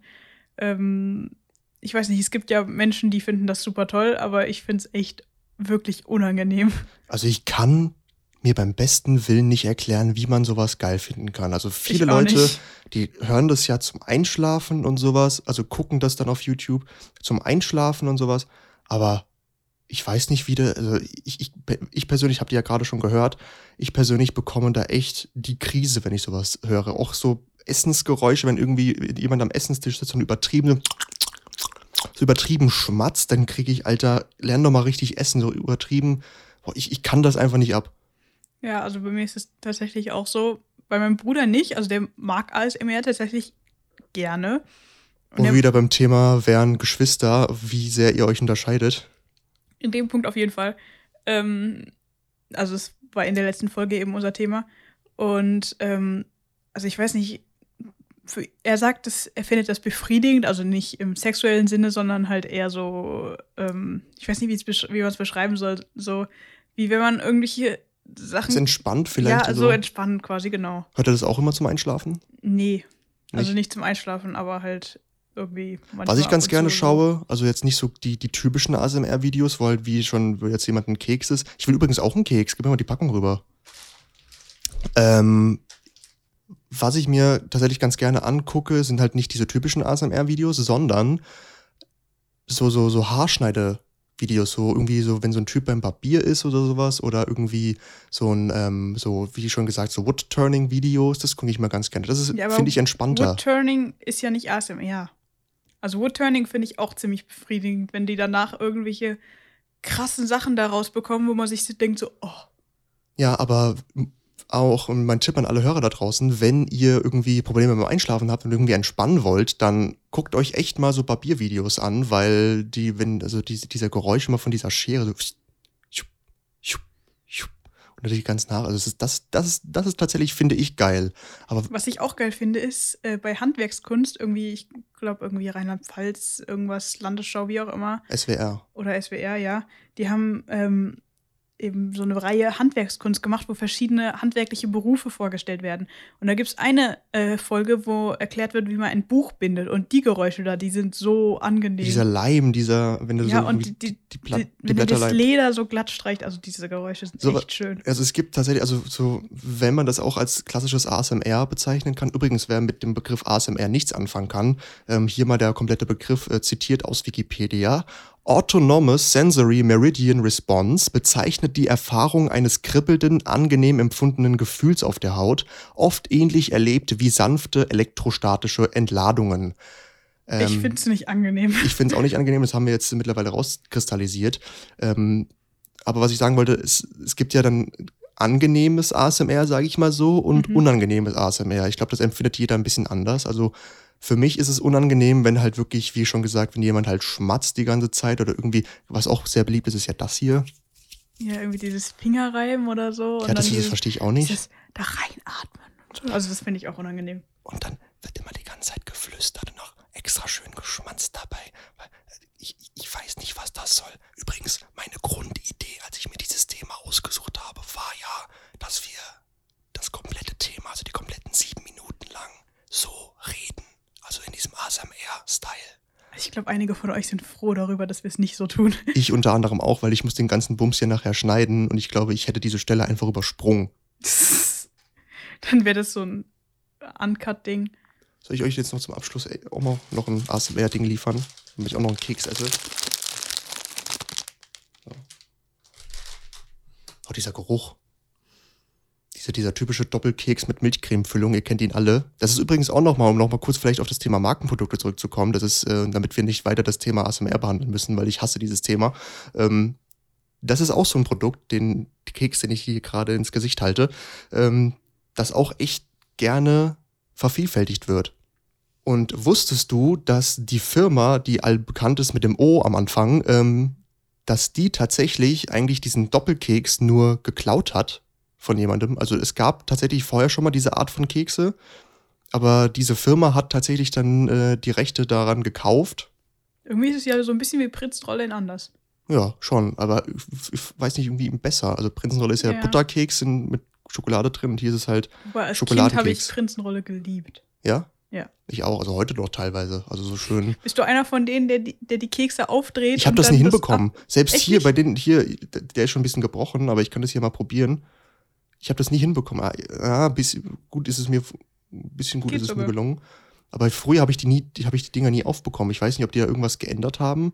Ähm, ich weiß nicht, es gibt ja Menschen, die finden das super toll, aber ich finde es echt wirklich unangenehm. Also ich kann mir beim besten Willen nicht erklären, wie man sowas geil finden kann. Also viele Leute, nicht. die hören das ja zum Einschlafen und sowas, also gucken das dann auf YouTube zum Einschlafen und sowas. Aber ich weiß nicht, wie der, also ich, ich, ich persönlich habe die ja gerade schon gehört, ich persönlich bekomme da echt die Krise, wenn ich sowas höre. Auch so Essensgeräusche, wenn irgendwie jemand am Essenstisch sitzt und übertrieben so übertrieben schmatzt, dann kriege ich, Alter, lern doch mal richtig essen, so übertrieben. Boah, ich, ich kann das einfach nicht ab. Ja, also bei mir ist es tatsächlich auch so. Bei meinem Bruder nicht. Also der mag ASMR tatsächlich gerne. Und der, wieder beim Thema wären Geschwister, wie sehr ihr euch unterscheidet. in dem Punkt auf jeden Fall. Ähm, also es war in der letzten Folge eben unser Thema. Und ähm, also ich weiß nicht, für, er sagt, dass er findet das befriedigend, also nicht im sexuellen Sinne, sondern halt eher so, ähm, ich weiß nicht, wie man es beschreiben soll, so wie wenn man irgendwelche Sachen. Ist entspannt vielleicht. ja, also, so entspannen quasi, genau. Hört ihr das auch immer zum Einschlafen? Nee. Also Nicht? nicht zum Einschlafen, aber halt irgendwie. Was ich ganz gerne so. schaue, also jetzt nicht so die, die typischen ASMR-Videos, wo halt wie schon wo jetzt jemand ein Keks ist. Ich will übrigens auch einen Keks, gib mir mal die Packung rüber. Ähm, was ich mir tatsächlich ganz gerne angucke, sind halt nicht diese typischen ASMR-Videos, sondern so, so, so Haarschneide-Videos, so irgendwie so, wenn so ein Typ beim Barbier ist oder sowas, oder irgendwie so ein, ähm, so, wie schon gesagt, so Wood-Turning-Videos, das gucke ich mir ganz gerne. Das ist, Ja, finde ich, entspannter. Woodturning ist ja nicht ASMR. Also Woodturning finde ich auch ziemlich befriedigend, wenn die danach irgendwelche krassen Sachen daraus bekommen, wo man sich so denkt, so, oh, Ja, aber auch und mein Tipp an alle Hörer da draußen, wenn ihr irgendwie Probleme beim Einschlafen habt und irgendwie entspannen wollt, dann guckt euch echt mal so Barbiervideos an, weil die, wenn, also diese, dieser Geräusch immer von dieser Schere so und die ganzen Haare, also das ist, das, das ist, das ist tatsächlich, finde ich, geil. Aber Was ich auch geil finde, ist äh, bei Handwerkskunst irgendwie, ich glaube irgendwie Rheinland-Pfalz, irgendwas, Landesschau, wie auch immer, SWR. oder SWR, ja, die haben ähm, eben so eine Reihe Handwerkskunst gemacht, wo verschiedene handwerkliche Berufe vorgestellt werden. Und da gibt es eine äh, Folge, wo erklärt wird, wie man ein Buch bindet. Und die Geräusche da, die sind so angenehm. Dieser Leim, dieser, wenn du ja, so und die, die, die, Blatt, die, wenn dir das. Leder so glatt streicht, also diese Geräusche sind So, echt schön. Also es gibt tatsächlich, also so, wenn man das auch als klassisches ASMR bezeichnen kann, übrigens, wer mit dem Begriff ASMR nichts anfangen kann, ähm, hier mal der komplette Begriff äh, zitiert aus Wikipedia. Autonomous Sensory Meridian Response bezeichnet die Erfahrung eines kribbelnden, angenehm empfundenen Gefühls auf der Haut, oft ähnlich erlebt wie sanfte elektrostatische Entladungen. ich Ähm, finde es nicht angenehm. ich finde es auch nicht angenehm, das haben wir jetzt mittlerweile rauskristallisiert. Ähm, aber was ich sagen wollte, es, es gibt ja dann angenehmes ASMR, sage ich mal so, und Mhm. unangenehmes ASMR. Ich glaube, das empfindet jeder ein bisschen anders. Also Für mich ist es unangenehm, wenn halt wirklich, wie schon gesagt, wenn jemand halt schmatzt die ganze Zeit oder irgendwie, was auch sehr beliebt ist, ist ja das hier. Ja, irgendwie dieses Fingerreiben oder so. Ja, das, das verstehe ich auch nicht. Dieses da reinatmen und so. Also das finde ich auch unangenehm. Und dann wird immer die ganze Zeit geflüstert und noch extra schön geschmatzt dabei. Weil ich, ich weiß nicht, was das soll. Übrigens, meine Grundidee, als ich mir dieses Thema ausgesucht habe, war ja, dass wir das komplette Thema, also die kompletten sieben Minuten lang, so reden. Also in diesem ASMR-Style. Ich glaube, einige von euch sind froh darüber, dass wir es nicht so tun. [LAUGHS] Ich unter anderem auch, weil ich muss den ganzen Bums hier nachher schneiden und ich glaube, ich hätte diese Stelle einfach übersprungen. [LAUGHS] Dann wäre das so ein Uncut-Ding. Soll ich euch jetzt noch zum Abschluss auch mal noch ein ASMR-Ding liefern, damit ich auch noch einen Keks esse? So. Oh, dieser Geruch. Dieser, dieser typische Doppelkeks mit Milchcremefüllung, ihr kennt ihn alle. Das ist übrigens auch nochmal, um nochmal kurz vielleicht auf das Thema Markenprodukte zurückzukommen, das ist, äh, damit wir nicht weiter das Thema ASMR behandeln müssen, weil ich hasse dieses Thema. Ähm, das ist auch so ein Produkt, den Keks, den ich hier gerade ins Gesicht halte, ähm, das auch echt gerne vervielfältigt wird. Und wusstest du, dass die Firma, die allbekannt ist mit dem O am Anfang, ähm, dass die tatsächlich eigentlich diesen Doppelkeks nur geklaut hat von jemandem? Also es gab tatsächlich vorher schon mal diese Art von Kekse, aber diese Firma hat tatsächlich dann äh, die Rechte daran gekauft. Irgendwie ist es ja so ein bisschen wie Prinzenrolle in anders. Ja, schon, aber ich, ich weiß nicht, irgendwie besser. Also Prinzenrolle ist ja, ja. Butterkeks mit Schokolade drin und hier ist es halt Aber als Kind habe ich Prinzenrolle geliebt. Ja? Ja. Ich auch, also heute noch teilweise. Also so schön. Bist du einer von denen, der die, der die Kekse aufdreht? Ich habe das nie hinbekommen. Selbst Echt hier, nicht? bei denen, hier, der ist schon ein bisschen gebrochen, aber ich kann das hier mal probieren. Ich habe das nie hinbekommen. Ah, ja, bisschen, gut ist es mir, ein bisschen gut Geht ist es sogar. mir gelungen. Aber früher habe ich die nie, habe ich die Dinger nie aufbekommen. Ich weiß nicht, ob die da irgendwas geändert haben.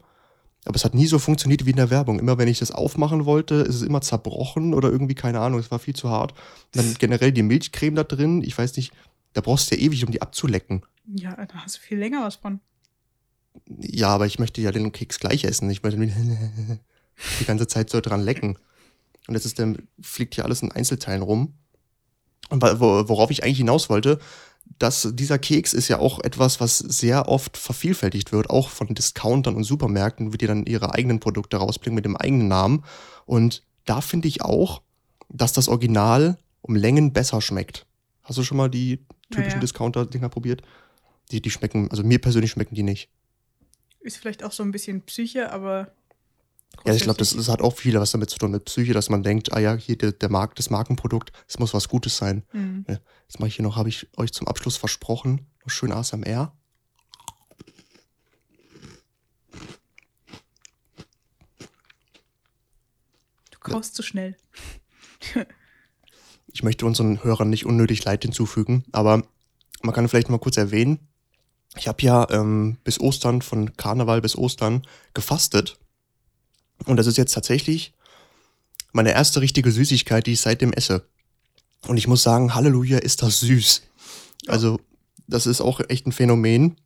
Aber es hat nie so funktioniert wie in der Werbung. Immer wenn ich das aufmachen wollte, ist es immer zerbrochen oder irgendwie, keine Ahnung, es war viel zu hart. dann [LAUGHS] generell die Milchcreme da drin, ich weiß nicht, da brauchst du ja ewig, um die abzulecken. Ja, da hast du viel länger was von. Ja, aber ich möchte ja den Keks gleich essen. Ich möchte [LAUGHS] die ganze Zeit so dran lecken. Und jetzt ist der, fliegt hier alles in Einzelteilen rum. Und worauf ich eigentlich hinaus wollte, dass dieser Keks ist ja auch etwas, was sehr oft vervielfältigt wird, auch von Discountern und Supermärkten, wie die dann ihre eigenen Produkte rausbringen mit dem eigenen Namen. Und da finde ich auch, dass das Original um Längen besser schmeckt. Hast du schon mal die typischen ja, ja. Discounter-Dinger probiert? Die, die schmecken, also mir persönlich schmecken die nicht. Ist vielleicht auch so ein bisschen Psyche, aber ja, ich glaube, das, das, hat auch viel was damit zu tun mit Psyche, dass man denkt, ah ja, hier der, der Markt, das Markenprodukt, es muss was Gutes sein. Mhm. Ja, jetzt mache ich hier noch, habe ich euch zum Abschluss versprochen, noch schön ASMR. Du kaufst ja. zu schnell. [LAUGHS] ich möchte unseren Hörern nicht unnötig Leid hinzufügen, aber man kann vielleicht mal kurz erwähnen, ich habe ja ähm, bis Ostern, von Karneval bis Ostern gefastet und das ist jetzt tatsächlich meine erste richtige Süßigkeit, die ich seitdem esse. Und ich muss sagen, Halleluja, ist das süß. Ja. Also, das ist auch echt ein Phänomen.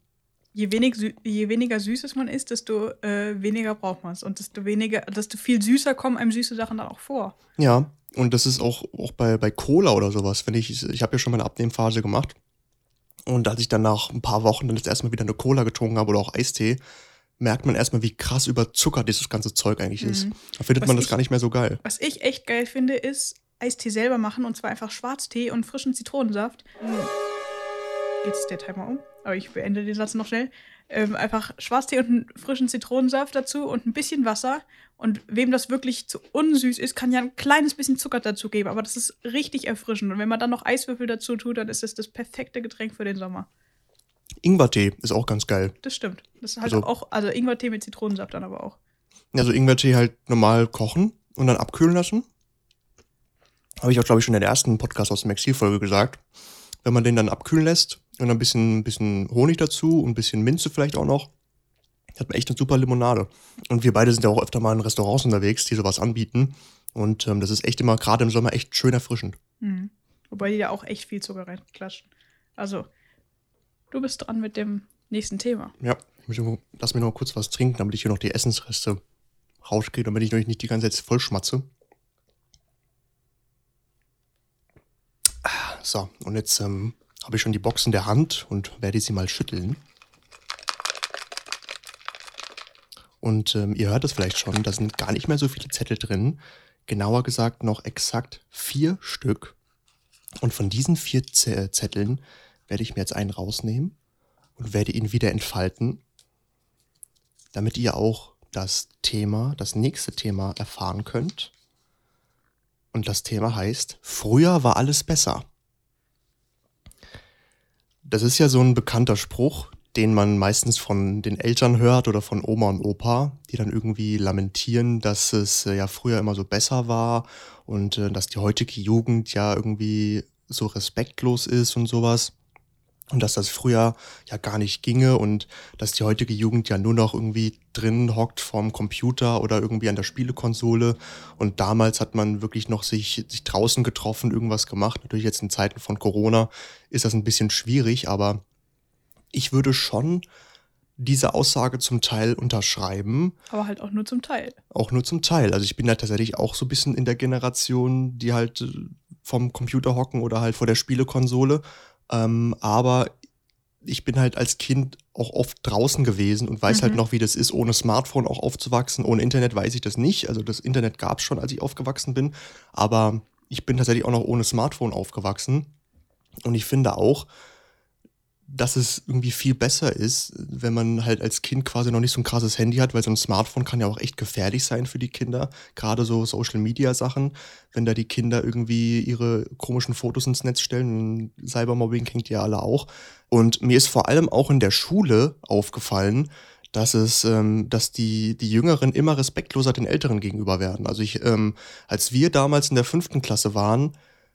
Je, wenig, je weniger Süßes man isst, desto äh, weniger braucht man es. Und desto weniger, desto viel süßer kommen einem süße Sachen dann auch vor. Ja, und das ist auch, auch bei, bei Cola oder sowas. Wenn ich, ich habe ja schon meine Abnehmphase gemacht. Und als ich dann nach ein paar Wochen dann jetzt erstmal wieder eine Cola getrunken habe oder auch Eistee, merkt man erstmal, wie krass überzuckert dieses ganze Zeug eigentlich ist. Mhm. Da findet was man das ich, gar nicht mehr so geil. Was ich echt geil finde, ist Eistee selber machen und zwar einfach Schwarztee und frischen Zitronensaft. Mhm. Jetzt der Timer um, aber ich beende den Satz noch schnell. Ähm, einfach Schwarztee und einen frischen Zitronensaft dazu und ein bisschen Wasser. Und wem das wirklich zu unsüß ist, kann ja ein kleines bisschen Zucker dazu geben. Aber das ist richtig erfrischend. Und wenn man dann noch Eiswürfel dazu tut, dann ist das das perfekte Getränk für den Sommer. Ingwertee ist auch ganz geil. Das stimmt. Das ist halt also, auch, also Ingwertee mit Zitronensaft dann aber auch. Also Ingwertee halt normal kochen und dann abkühlen lassen. Habe ich auch, glaube ich, schon in der ersten Podcast aus der Exil-Folge gesagt. Wenn man den dann abkühlen lässt und ein bisschen, bisschen Honig dazu und ein bisschen Minze vielleicht auch noch, hat man echt eine super Limonade. Und wir beide sind ja auch öfter mal in Restaurants unterwegs, die sowas anbieten. Und ähm, das ist echt immer, gerade im Sommer, echt schön erfrischend. Mhm. Wobei die da auch echt viel Zucker reinklatschen. Also Du bist dran mit dem nächsten Thema. Ja, ich lass mir noch kurz was trinken, damit ich hier noch die Essensreste rauskriege, damit ich euch nicht die ganze Zeit voll schmatze. So, und jetzt ähm, habe ich schon die Box in der Hand und werde sie mal schütteln. Und ähm, ihr hört es vielleicht schon, da sind gar nicht mehr so viele Zettel drin. Genauer gesagt noch exakt vier Stück. Und von diesen vier Zetteln werde ich mir jetzt einen rausnehmen und werde ihn wieder entfalten, damit ihr auch das Thema, das nächste Thema erfahren könnt. Und das Thema heißt, früher war alles besser. Das ist ja so ein bekannter Spruch, den man meistens von den Eltern hört oder von Oma und Opa, die dann irgendwie lamentieren, dass es äh, ja früher immer so besser war und äh, dass die heutige Jugend ja irgendwie so respektlos ist und sowas. Und dass das früher ja gar nicht ginge und dass die heutige Jugend ja nur noch irgendwie drin hockt vorm Computer oder irgendwie an der Spielekonsole. Und damals hat man wirklich noch sich, sich draußen getroffen, irgendwas gemacht. Natürlich jetzt in Zeiten von Corona ist das ein bisschen schwierig, aber ich würde schon diese Aussage zum Teil unterschreiben. Aber halt auch nur zum Teil. Auch nur zum Teil. Also ich bin ja tatsächlich auch so ein bisschen in der Generation, die halt äh, vom Computer hocken oder halt vor der Spielekonsole. Ähm, aber ich bin halt als Kind auch oft draußen gewesen und weiß halt mhm. halt noch, wie das ist, ohne Smartphone auch aufzuwachsen. Ohne Internet weiß ich das nicht. Also das Internet gab es schon, als ich aufgewachsen bin. Aber ich bin tatsächlich auch noch ohne Smartphone aufgewachsen. Und ich finde auch, dass es irgendwie viel besser ist, wenn man halt als Kind quasi noch nicht so ein krasses Handy hat, weil so ein Smartphone kann ja auch echt gefährlich sein für die Kinder. Gerade so Social Media Sachen, wenn da die Kinder irgendwie ihre komischen Fotos ins Netz stellen. Cybermobbing kennt ihr alle auch. Und mir ist vor allem auch in der Schule aufgefallen, dass es, ähm, dass die, die Jüngeren immer respektloser den Älteren gegenüber werden. Also ich, ähm, als wir damals in der fünften Klasse waren,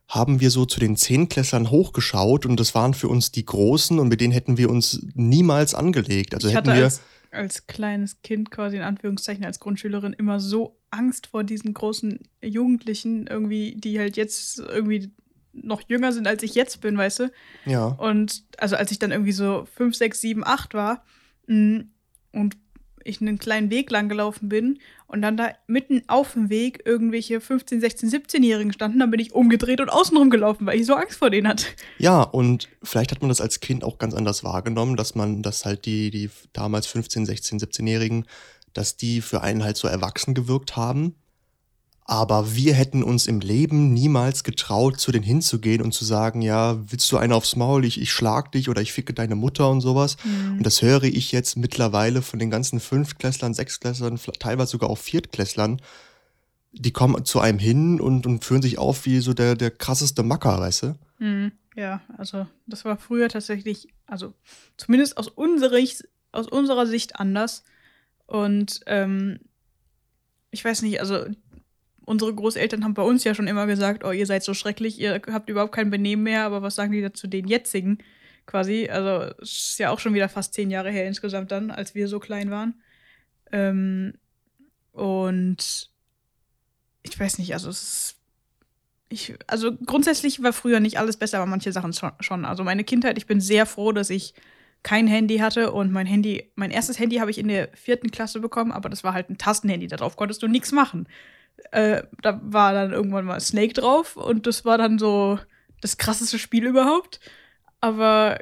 haben wir so zu den Zehnklässlern hochgeschaut und das waren für uns die Großen und mit denen hätten wir uns niemals angelegt. Also ich hätten hatte wir als, als kleines Kind quasi in Anführungszeichen als Grundschülerin immer so Angst vor diesen großen Jugendlichen irgendwie, die halt jetzt irgendwie noch jünger sind, als ich jetzt bin, weißt du? Ja. Und also als ich dann irgendwie so 5, 6, 7, 8 war mm, und ich einen kleinen Weg lang gelaufen bin und dann da mitten auf dem Weg irgendwelche 15, 16, 17-Jährigen standen, dann bin ich umgedreht und außenrum gelaufen, weil ich so Angst vor denen hatte. Ja, und vielleicht hat man das als Kind auch ganz anders wahrgenommen, dass man, dass halt die, die damals 15, 16, 17-Jährigen, dass die für einen halt so erwachsen gewirkt haben aber wir hätten uns im Leben niemals getraut, zu denen hinzugehen und zu sagen, ja, willst du einen aufs Maul, ich, ich schlag dich oder ich ficke deine Mutter und sowas. Mhm. Und das höre ich jetzt mittlerweile von den ganzen Fünftklässlern, Sechsklässlern, teilweise sogar auch Viertklässlern. Die kommen zu einem hin und, und führen sich auf wie so der, der krasseste Macker, weißt du? Mhm. Ja, also das war früher tatsächlich, also zumindest aus unserer, aus unserer Sicht anders. Und ähm, ich weiß nicht, also unsere Großeltern haben bei uns ja schon immer gesagt, oh, ihr seid so schrecklich, ihr habt überhaupt kein Benehmen mehr, aber was sagen die dazu den jetzigen quasi? Also ist ja auch schon wieder fast zehn Jahre her insgesamt dann, als wir so klein waren. Ähm, und ich weiß nicht, also es ist ich, also grundsätzlich war früher nicht alles besser, aber manche Sachen schon. Also meine Kindheit, ich bin sehr froh, dass ich kein Handy hatte und mein Handy, mein erstes Handy habe ich in der vierten Klasse bekommen, aber das war halt ein Tastenhandy, darauf konntest du nichts machen äh, da war dann irgendwann mal Snake drauf und das war dann so das krasseste Spiel überhaupt. Aber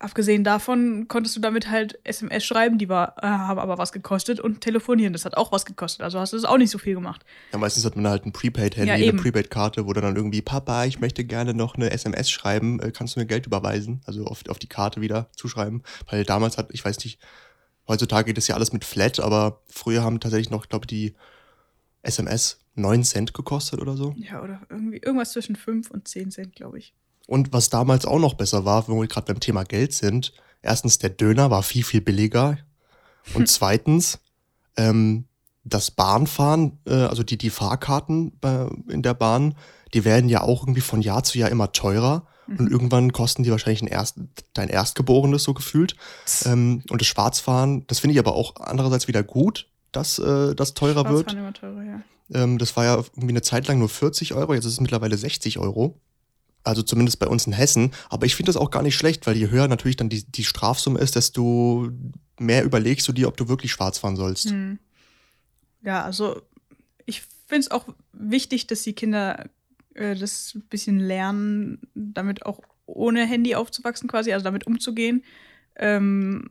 abgesehen davon konntest du damit halt SMS schreiben, die war, äh, haben aber was gekostet und telefonieren, das hat auch was gekostet. Also hast du das auch nicht so viel gemacht. Ja, meistens hat man halt ein Prepaid-Handy, ja, eine Prepaid-Karte, wo dann irgendwie, Papa, ich möchte gerne noch eine SMS schreiben, äh, kannst du mir Geld überweisen? Also auf, auf die Karte wieder zuschreiben. Weil damals hat, ich weiß nicht, heutzutage geht das ja alles mit Flat, aber früher haben tatsächlich noch, glaube ich, die SMS 9 Cent gekostet oder so. Ja, oder irgendwie irgendwas zwischen 5 und 10 Cent, glaube ich. Und was damals auch noch besser war, wenn wir gerade beim Thema Geld sind, erstens, der Döner war viel, viel billiger. [LAUGHS] Und zweitens, ähm, das Bahnfahren, äh, also die, die Fahrkarten äh, in der Bahn, die werden ja auch irgendwie von Jahr zu Jahr immer teurer. Mhm. Und irgendwann kosten die wahrscheinlich ein Erst, dein Erstgeborenes so gefühlt. Ähm, und das Schwarzfahren, das finde ich aber auch andererseits wieder gut, dass äh, das teurer wird. Immer teurer, ja. Ähm, das war ja irgendwie eine Zeit lang nur 40 Euro, jetzt ist es mittlerweile 60 Euro. Also zumindest bei uns in Hessen. Aber ich finde das auch gar nicht schlecht, weil je höher natürlich dann die, die Strafsumme ist, desto mehr überlegst du dir, ob du wirklich schwarz fahren sollst. Hm. Ja, also ich finde es auch wichtig, dass die Kinder äh, das ein bisschen lernen, damit auch ohne Handy aufzuwachsen quasi, also damit umzugehen. Ähm,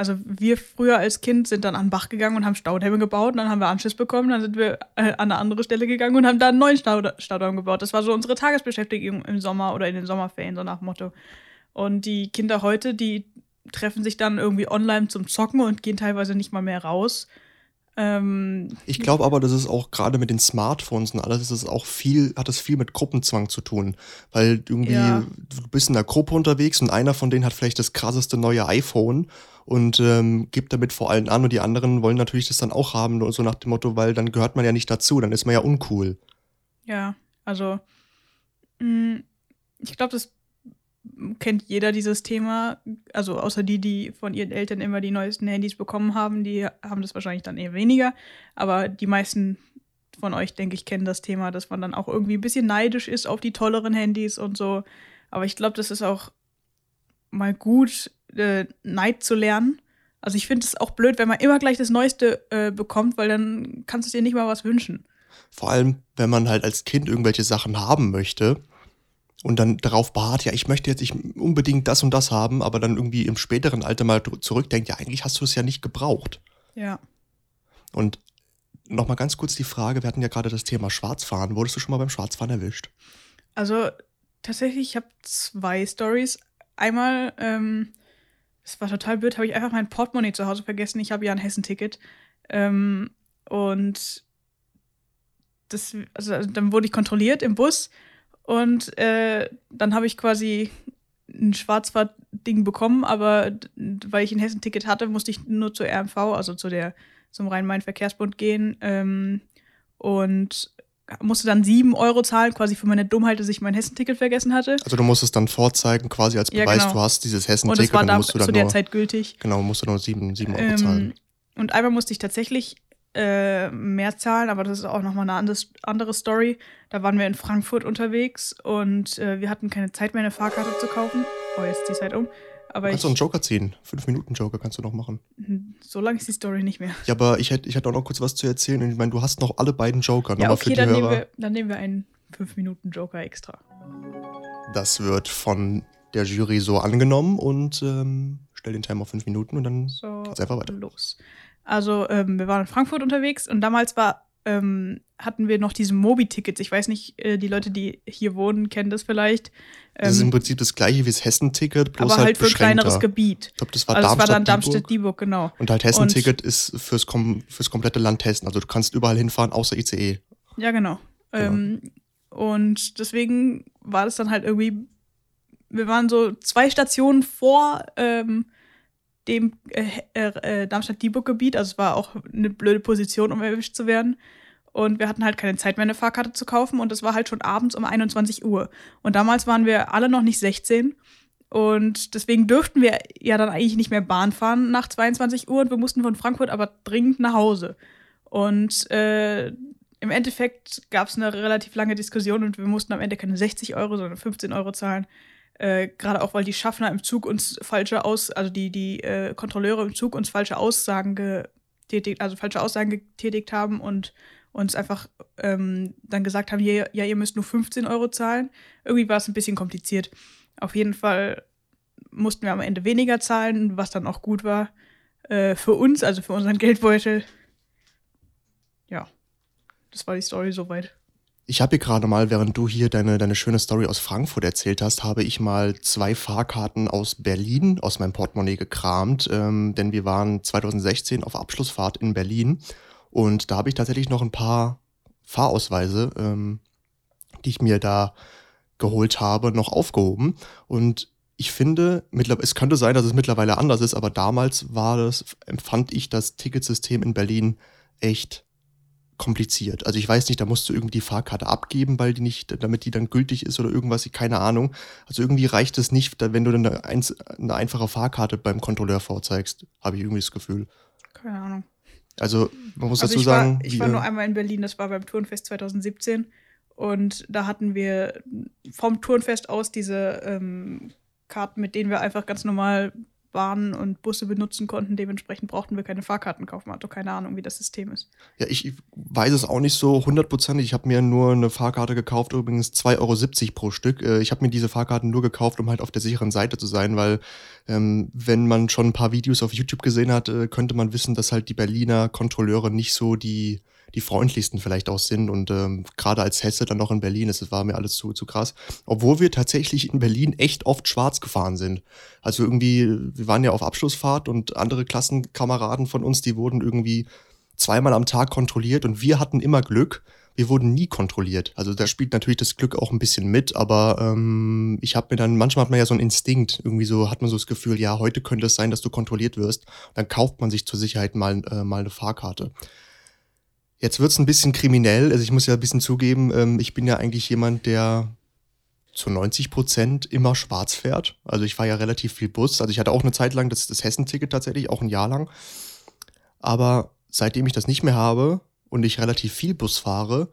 also wir früher als Kind sind dann an den Bach gegangen und haben Staudämme gebaut und dann haben wir Anschiss bekommen, dann sind wir äh, an eine andere Stelle gegangen und haben da einen neuen Staud Staudamm gebaut. Das war so unsere Tagesbeschäftigung im Sommer oder in den Sommerferien, so nach Motto. Und die Kinder heute, die treffen sich dann irgendwie online zum Zocken und gehen teilweise nicht mal mehr raus. Ähm, ich glaube aber, dass es auch gerade mit den Smartphones und alles, ist es auch viel, hat es viel mit Gruppenzwang zu tun. Weil irgendwie, ja. du bist in einer Gruppe unterwegs und einer von denen hat vielleicht das krasseste neue iPhone und ähm, gibt damit vor allen an und die anderen wollen natürlich das dann auch haben, so nach dem Motto, weil dann gehört man ja nicht dazu, dann ist man ja uncool. Ja, also mh, mm, ich glaube, das kennt jeder dieses Thema. Also außer die, die von ihren Eltern immer die neuesten Handys bekommen haben, die haben das wahrscheinlich dann eher weniger. Aber die meisten von euch, denke ich, kennen das Thema, dass man dann auch irgendwie ein bisschen neidisch ist auf die tolleren Handys und so. Aber ich glaube, das ist auch mal gut, äh, Neid zu lernen. Also ich finde es auch blöd, wenn man immer gleich das Neueste äh, bekommt, weil dann kannst du dir nicht mal was wünschen. Vor allem, wenn man halt als Kind irgendwelche Sachen haben möchte und dann darauf beharrt, ja, ich möchte jetzt ich unbedingt das und das haben, aber dann irgendwie im späteren Alter mal zurückdenkt, ja, eigentlich hast du es ja nicht gebraucht. Ja. Und nochmal ganz kurz die Frage, wir hatten ja gerade das Thema Schwarzfahren. Wurdest du schon mal beim Schwarzfahren erwischt? Also tatsächlich, ich habe zwei Stories. Einmal, ähm, es war total blöd, habe ich einfach mein Portemonnaie zu Hause vergessen. Ich habe ja ein Hessenticket. Ähm, und das, also dann wurde ich kontrolliert im Bus und äh, dann habe ich quasi ein Schwarzfahrt-Ding bekommen, aber weil ich ein Hessen-Ticket hatte, musste ich nur zur RMV, also zu der, zum Rhein-Main-Verkehrsbund gehen ähm, und musste dann sieben Euro zahlen, quasi für meine Dummheit, dass ich mein Hessenticket vergessen hatte. Also du musstest dann vorzeigen, quasi als Beweis, ja, genau. du hast dieses Hessenticket. Und das war da, musst du dann zu der nur, Zeit gültig. Genau, musst du nur sieben, sieben Euro ähm, zahlen. Und einmal musste ich tatsächlich äh, mehr zahlen, aber das ist auch nochmal eine andere Story. Da waren wir in Frankfurt unterwegs und äh, wir hatten keine Zeit mehr, eine Fahrkarte zu kaufen. Oh, jetzt ist die Zeit um. Aber kannst du einen Joker ziehen? Fünf Minuten Joker kannst du noch machen. Hm, so lange ist die Story nicht mehr. Ja, aber ich hätte ich hätt auch noch kurz was zu erzählen. Ich meine, du hast noch alle beiden Joker. Ja, okay, dann nehmen, wir, dann nehmen wir einen fünf Minuten Joker extra. Das wird von der Jury so angenommen und ähm, stell den Timer auf fünf Minuten und dann so, geht's einfach weiter. Los. Also ähm, wir waren in Frankfurt unterwegs und damals war, ähm, hatten wir noch diese Mobi-Tickets. Ich weiß nicht, äh, die Leute, die hier wohnen, kennen das vielleicht. Ähm, das ist im ähm, Prinzip das gleiche wie das Hessen-Ticket, bloß aber halt, halt für ein kleineres Gebiet. Ich glaube, das war also Darmstadt, das war dann Darmstadt-Dieburg, genau. Und halt Hessen-Ticket ist fürs, kom fürs komplette Land Hessen. Also du kannst überall hinfahren, außer ICE. Ja, genau. genau. Ähm, und deswegen war das dann halt irgendwie, wir waren so zwei Stationen vor ähm, dem äh, äh, Darmstadt-Dieburg-Gebiet. Also es war auch eine blöde Position, um erwischt zu werden. Und wir hatten halt keine Zeit mehr, eine Fahrkarte zu kaufen. Und es war halt schon abends um 21 Uhr. Und damals waren wir alle noch nicht 16. Und deswegen dürften wir ja dann eigentlich nicht mehr Bahn fahren nach 22 Uhr. Und wir mussten von Frankfurt aber dringend nach Hause. Und äh, im Endeffekt gab es eine relativ lange Diskussion und wir mussten am Ende keine 60 Euro, sondern 15 Euro zahlen. Äh, Gerade auch, weil die Schaffner im Zug uns falsche Aus, also die, die äh, Kontrolleure im Zug uns falsche Aussagen getätigt, also falsche Aussagen getätigt haben und uns einfach ähm, dann gesagt haben, ja, ja, ihr müsst nur 15 Euro zahlen. Irgendwie war es ein bisschen kompliziert. Auf jeden Fall mussten wir am Ende weniger zahlen, was dann auch gut war äh, für uns, also für unseren Geldbeutel. Ja, das war die Story soweit. Ich habe hier gerade mal, während du hier deine, deine schöne Story aus Frankfurt erzählt hast, habe ich mal zwei Fahrkarten aus Berlin aus meinem Portemonnaie gekramt, ähm, denn wir waren 2016 auf Abschlussfahrt in Berlin. Und da habe ich tatsächlich noch ein paar Fahrausweise, ähm, die ich mir da geholt habe, noch aufgehoben. Und ich finde, es könnte sein, dass es mittlerweile anders ist, aber damals war das, empfand ich das Ticketsystem in Berlin echt kompliziert. Also ich weiß nicht, da musst du irgendwie die Fahrkarte abgeben, weil die nicht, damit die dann gültig ist oder irgendwas, keine Ahnung. Also irgendwie reicht es nicht, wenn du eine, eine einfache Fahrkarte beim Kontrolleur vorzeigst, habe ich irgendwie das Gefühl. Keine Ahnung. Also man muss also dazu ich sagen. War, ich war nur einmal in Berlin, das war beim Turnfest 2017. Und da hatten wir vom Turnfest aus diese ähm, Karten, mit denen wir einfach ganz normal Bahnen und Busse benutzen konnten. Dementsprechend brauchten wir keine Fahrkarten kaufen. Hat doch keine Ahnung, wie das System ist. Ja, ich weiß es auch nicht so hundertprozentig. Ich habe mir nur eine Fahrkarte gekauft, übrigens 2,70 Euro pro Stück. Äh, ich habe mir diese Fahrkarten nur gekauft, um halt auf der sicheren Seite zu sein, weil ähm, wenn man schon ein paar Videos auf YouTube gesehen hat, äh, könnte man wissen, dass halt die Berliner Kontrolleure nicht so die die freundlichsten vielleicht auch sind. Und ähm, gerade als Hesse dann noch in Berlin, das war mir alles zu, zu krass. Obwohl wir tatsächlich in Berlin echt oft schwarz gefahren sind. Also irgendwie, wir waren ja auf Abschlussfahrt und andere Klassenkameraden von uns, die wurden irgendwie zweimal am Tag kontrolliert und wir hatten immer Glück. Wir wurden nie kontrolliert. Also da spielt natürlich das Glück auch ein bisschen mit, aber ähm, ich habe mir dann, manchmal hat man ja so einen Instinkt, irgendwie so hat man so das Gefühl, ja, heute könnte es sein, dass du kontrolliert wirst. Dann kauft man sich zur Sicherheit mal, äh, mal eine Fahrkarte. Jetzt wird's ein bisschen kriminell. Also ich muss ja ein bisschen zugeben, ähm, ich bin ja eigentlich jemand, der zu 90 Prozent immer schwarz fährt. Also ich fahre ja relativ viel Bus. Also ich hatte auch eine Zeit lang das, das Hessenticket tatsächlich, auch ein Jahr lang. Aber seitdem ich das nicht mehr habe und ich relativ viel Bus fahre,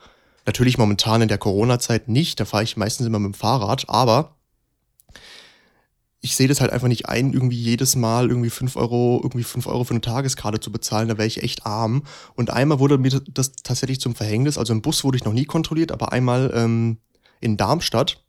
natürlich momentan in der Corona-Zeit nicht, da fahre ich meistens immer mit dem Fahrrad, aber ich sehe das halt einfach nicht ein, irgendwie jedes Mal irgendwie 5 Euro, irgendwie 5 Euro für eine Tageskarte zu bezahlen, da wäre ich echt arm. Und einmal wurde mir das tatsächlich zum Verhängnis. Also im Bus wurde ich noch nie kontrolliert, aber einmal ähm, in Darmstadt,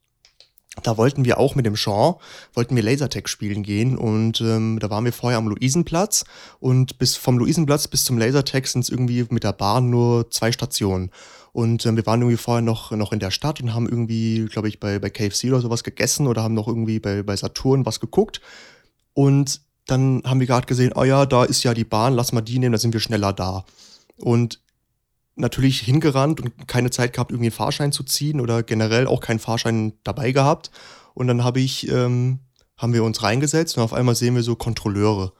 da wollten wir auch mit dem Sean, wollten wir Lasertag spielen gehen und ähm, da waren wir vorher am Luisenplatz und bis vom Luisenplatz bis zum Lasertag sind es irgendwie mit der Bahn nur zwei Stationen. Und ähm, wir waren irgendwie vorher noch, noch in der Stadt und haben irgendwie, glaube ich, bei, bei KFC oder sowas gegessen oder haben noch irgendwie bei, bei Saturn was geguckt. Und dann haben wir gerade gesehen, oh ja, da ist ja die Bahn, lass mal die nehmen, da sind wir schneller da. Und natürlich hingerannt und keine Zeit gehabt, irgendwie einen Fahrschein zu ziehen oder generell auch keinen Fahrschein dabei gehabt. Und dann habe ich, ähm, haben wir uns reingesetzt und auf einmal sehen wir so Kontrolleure.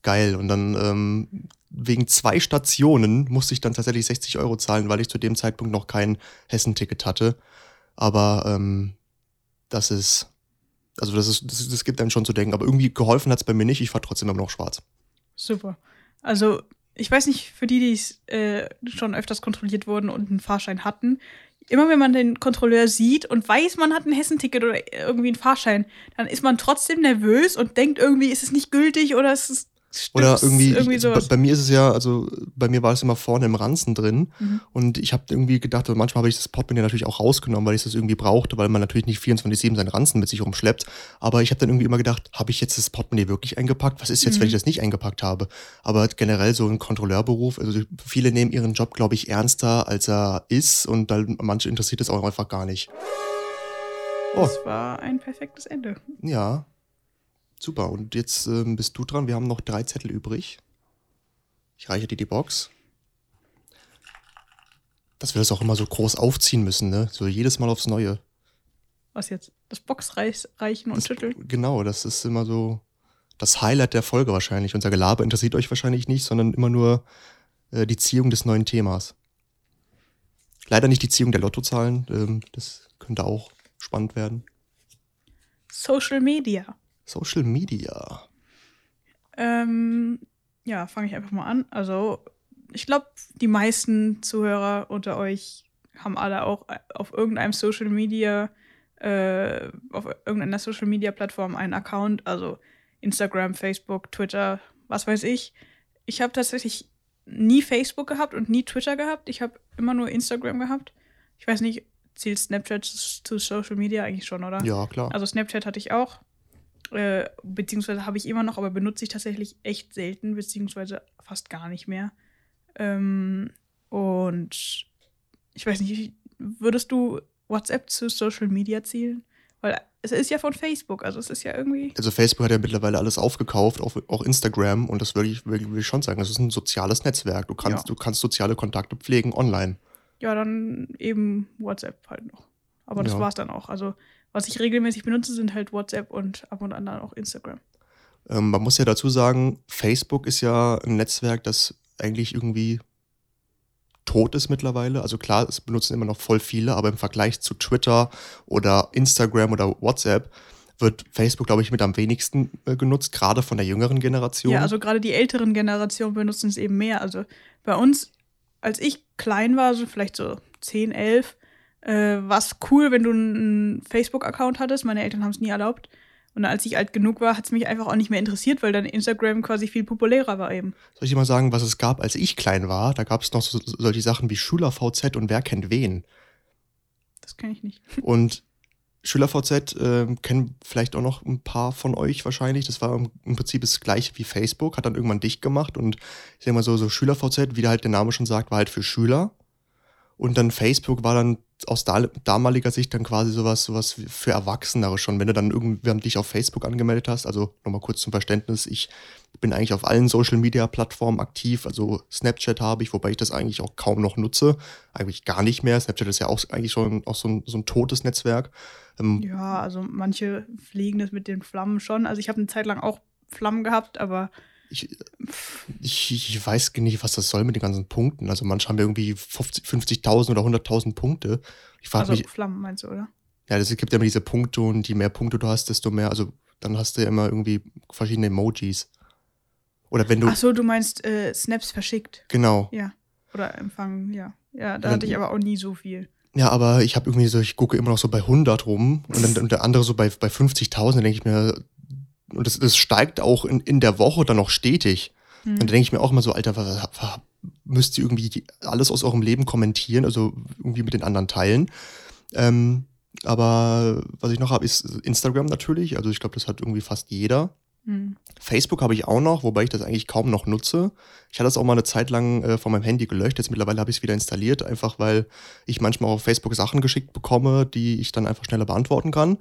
Geil. Und dann ähm, wegen zwei Stationen musste ich dann tatsächlich 60 Euro zahlen, weil ich zu dem Zeitpunkt noch kein Hessenticket hatte. Aber ähm, das ist, also das ist, das, das gibt einem schon zu denken. Aber irgendwie geholfen hat es bei mir nicht. Ich fahre trotzdem immer noch schwarz. Super. Also ich weiß nicht, für die, die äh, schon öfters kontrolliert wurden und einen Fahrschein hatten, immer wenn man den Kontrolleur sieht und weiß, man hat ein Hessenticket oder irgendwie einen Fahrschein, dann ist man trotzdem nervös und denkt irgendwie, ist es nicht gültig oder ist es Stimmt, Oder irgendwie, irgendwie bei, bei, mir ist es ja, also bei mir war es immer vorne im Ranzen drin mhm. und ich habe irgendwie gedacht, manchmal habe ich das Portemonnaie natürlich auch rausgenommen, weil ich das irgendwie brauchte, weil man natürlich nicht 24-7 seinen Ranzen mit sich rumschleppt. Aber ich habe dann irgendwie immer gedacht, habe ich jetzt das Portemonnaie wirklich eingepackt? Was ist jetzt, mhm. wenn ich das nicht eingepackt habe? Aber generell so ein Kontrolleurberuf, also viele nehmen ihren Job, glaube ich, ernster, als er ist und dann manche interessiert es auch einfach gar nicht. Oh. Das war ein perfektes Ende. Ja, Super, und jetzt ähm, bist du dran. Wir haben noch drei Zettel übrig. Ich reiche dir die Box. Dass wir das auch immer so groß aufziehen müssen, ne? So jedes Mal aufs Neue. Was jetzt? Das Boxreichen und das, schütteln? Genau, das ist immer so das Highlight der Folge wahrscheinlich. Unser Gelaber interessiert euch wahrscheinlich nicht, sondern immer nur äh, die Ziehung des neuen Themas. Leider nicht die Ziehung der Lottozahlen. Ähm, das könnte auch spannend werden. Social Media. Social Media. Ähm, ja, fange ich einfach mal an. Also, ich glaube, die meisten Zuhörer unter euch haben alle auch auf irgendeinem Social Media, äh, auf irgendeiner Social Media Plattform einen Account, also Instagram, Facebook, Twitter, was weiß ich. Ich habe tatsächlich nie Facebook gehabt und nie Twitter gehabt. Ich habe immer nur Instagram gehabt. Ich weiß nicht, zählt Snapchat zu Social Media eigentlich schon, oder? Ja, klar. Also Snapchat hatte ich auch. Äh, beziehungsweise habe ich immer noch, aber benutze ich tatsächlich echt selten, beziehungsweise fast gar nicht mehr. Ähm, und ich weiß nicht, würdest du WhatsApp zu Social Media zielen? Weil es ist ja von Facebook, also es ist ja irgendwie. Also Facebook hat ja mittlerweile alles aufgekauft, auch, auch Instagram, und das würde ich, würde ich schon sagen, das ist ein soziales Netzwerk. Du kannst, ja. du kannst soziale Kontakte pflegen online. Ja, dann eben WhatsApp halt noch. Aber das ja. war es dann auch. Also was ich regelmäßig benutze, sind halt WhatsApp und ab und an dann auch Instagram. Ähm, man muss ja dazu sagen, Facebook ist ja ein Netzwerk, das eigentlich irgendwie tot ist mittlerweile. Also klar, es benutzen immer noch voll viele, aber im Vergleich zu Twitter oder Instagram oder WhatsApp wird Facebook, glaube ich, mit am wenigsten äh, genutzt, gerade von der jüngeren Generation. Ja, also gerade die älteren Generationen benutzen es eben mehr. Also bei uns, als ich klein war, so vielleicht so 10, 11, äh, war es cool, wenn du einen Facebook-Account hattest. Meine Eltern haben es nie erlaubt. Und als ich alt genug war, hat es mich einfach auch nicht mehr interessiert, weil dann Instagram quasi viel populärer war eben. Soll ich dir mal sagen, was es gab, als ich klein war? Da gab es noch so, solche Sachen wie Schüler-VZ und Wer kennt wen. Das kenne ich nicht. [LAUGHS] Und SchülerVZ äh, kennen vielleicht auch noch ein paar von euch wahrscheinlich. Das war im, im Prinzip das gleiche wie Facebook, hat dann irgendwann dicht gemacht und ich sag mal so, so SchülerVZ, wie der halt der Name schon sagt, war halt für Schüler. Und dann Facebook war dann aus damaliger Sicht dann quasi sowas, sowas für Erwachsenere schon. Wenn du dann irgendwann dich auf Facebook angemeldet hast, also nochmal kurz zum Verständnis, ich bin eigentlich auf allen Social Media Plattformen aktiv, also Snapchat habe ich, wobei ich das eigentlich auch kaum noch nutze. Eigentlich gar nicht mehr. Snapchat ist ja auch eigentlich schon auch so ein, so ein totes Netzwerk. Ähm, ja, also manche fliegen das mit den Flammen schon. Also ich habe eine Zeit lang auch Flammen gehabt, aber ich, ich, ich, weiß nicht, was das soll mit den ganzen Punkten. Also manche haben irgendwie 50.000 50 oder 100.000 Punkte. Ich frage also mich. Flammen meinst du, oder? Ja, es gibt ja immer diese Punkte und je mehr Punkte du hast, desto mehr. Also dann hast du ja immer irgendwie verschiedene Emojis. Oder wenn du. Ach so, du meinst äh, Snaps verschickt. Genau. Ja. Oder empfangen, ja. Ja, da hatte ich aber auch nie so viel. Ja, aber ich habe irgendwie so, ich gucke immer noch so bei 100 rum und dann und der andere so bei, bei 50.000, dann denke ich mir, und das, das steigt auch in, in der Woche dann noch stetig. Mhm. Und dann denke ich mir auch immer so, Alter, was, was, müsst ihr irgendwie alles aus eurem Leben kommentieren, also irgendwie mit den anderen teilen. Ähm, aber was ich noch habe, ist Instagram natürlich. Also ich glaube, das hat irgendwie fast jeder. Mhm. Facebook habe ich auch noch, wobei ich das eigentlich kaum noch nutze. Ich hatte das auch mal eine Zeit lang äh, von meinem Handy gelöscht. Jetzt mittlerweile habe ich es wieder installiert, einfach weil ich manchmal auf Facebook Sachen geschickt bekomme, die ich dann einfach schneller beantworten kann.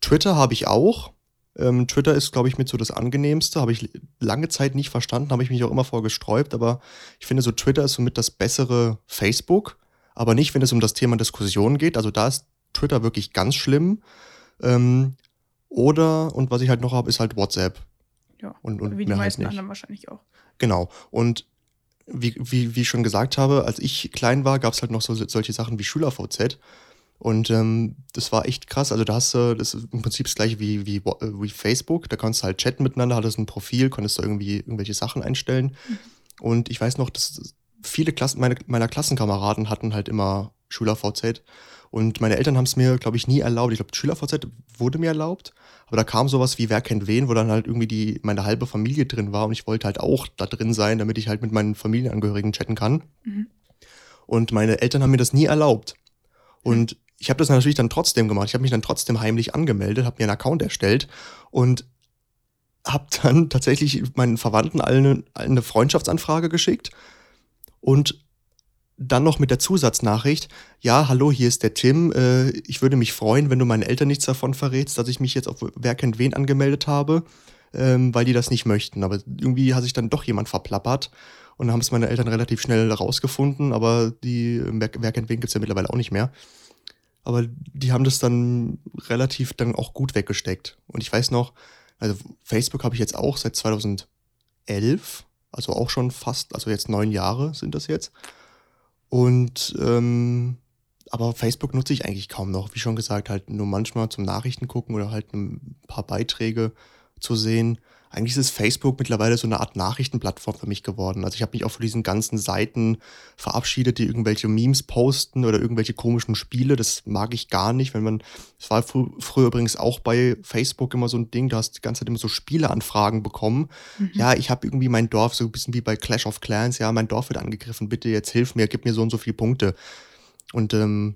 Twitter habe ich auch. Ähm, Twitter ist, glaube ich, mit so das angenehmste. Habe ich lange Zeit nicht verstanden, habe ich mich auch immer vorgesträubt. Aber ich finde, so Twitter ist somit das bessere Facebook. Aber nicht, wenn es um das Thema Diskussion geht. Also da ist Twitter wirklich ganz schlimm. Ähm, oder, und was ich halt noch habe, ist halt WhatsApp. Ja, und, und wie die halt meisten halt anderen wahrscheinlich auch. Genau. Und wie, wie, wie ich schon gesagt habe, als ich klein war, gab es halt noch so, solche Sachen wie SchülerVZ. Und ähm, das war echt krass. Also da hast du, das ist im Prinzip das gleiche wie, wie, wie Facebook. Da kannst du halt chatten miteinander, hattest ein Profil, konntest du irgendwie irgendwelche Sachen einstellen. Mhm. Und ich weiß noch, dass viele Klassen, meine, meiner Klassenkameraden hatten halt immer SchülerVZ. Und meine Eltern haben es mir, glaube ich, nie erlaubt. Ich glaube, SchülerVZ wurde mir erlaubt. Aber da kam sowas wie Wer kennt wen, wo dann halt irgendwie die, meine halbe Familie drin war. Und ich wollte halt auch da drin sein, damit ich halt mit meinen Familienangehörigen chatten kann. Mhm. Und meine Eltern haben mir das nie erlaubt. Und ich habe das natürlich dann trotzdem gemacht. Ich habe mich dann trotzdem heimlich angemeldet, habe mir einen Account erstellt und habe dann [LAUGHS] tatsächlich meinen Verwandten allen eine Freundschaftsanfrage geschickt und dann noch mit der Zusatznachricht, ja, hallo, hier ist der Tim. Äh, ich würde mich freuen, wenn du meinen Eltern nichts davon verrätst, dass ich mich jetzt auf Wer kennt wen angemeldet habe, ähm, weil die das nicht möchten. Aber irgendwie hat sich dann doch jemand verplappert und haben es meine Eltern relativ schnell rausgefunden, aber die Wer, Wer kennt wen gibt's ja mittlerweile auch nicht mehr. Aber die haben das dann relativ dann auch gut weggesteckt. Und ich weiß noch, also Facebook habe ich jetzt auch seit 2011, also auch schon fast, also jetzt neun Jahre sind das jetzt. Und ähm, aber Facebook nutze ich eigentlich kaum noch. Wie schon gesagt, halt nur manchmal zum Nachrichten gucken oder halt ein paar Beiträge zu sehen eigentlich ist Facebook mittlerweile so eine Art Nachrichtenplattform für mich geworden. Also ich habe mich auch von diesen ganzen Seiten verabschiedet, die irgendwelche Memes posten oder irgendwelche komischen Spiele. Das mag ich gar nicht, wenn man, das war fr früher übrigens auch bei Facebook immer so ein Ding, du hast die ganze Zeit immer so Spieleanfragen bekommen. Mhm. Ja, ich habe irgendwie mein Dorf, so ein bisschen wie bei Clash of Clans, ja, mein Dorf wird angegriffen, bitte jetzt hilf mir, gib mir so und so viele Punkte. Und ähm,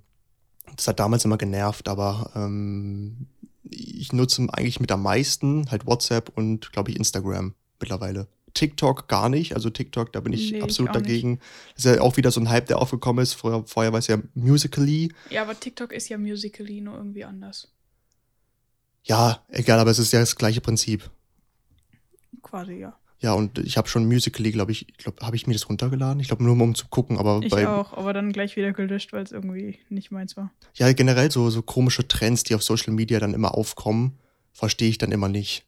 das hat damals immer genervt, aber ähm, ich nutze eigentlich mit am meisten halt WhatsApp und, glaube ich, Instagram mittlerweile. TikTok gar nicht. Also TikTok, da bin ich nee, absolut ich dagegen. Nicht. Das ist ja auch wieder so ein Hype, der aufgekommen ist. Vorher, vorher war es ja Musically. Ja, aber TikTok ist ja Musically, nur irgendwie anders. Ja, egal, aber es ist ja das gleiche Prinzip. Quasi, ja. Ja, und ich habe schon Musical.ly, glaube ich, glaube, habe ich mir das runtergeladen? Ich glaube nur um zu gucken, aber ich bei, auch, aber dann gleich wieder gelöscht, weil es irgendwie nicht meins war. Ja, generell so so komische Trends, die auf Social Media dann immer aufkommen, verstehe ich dann immer nicht.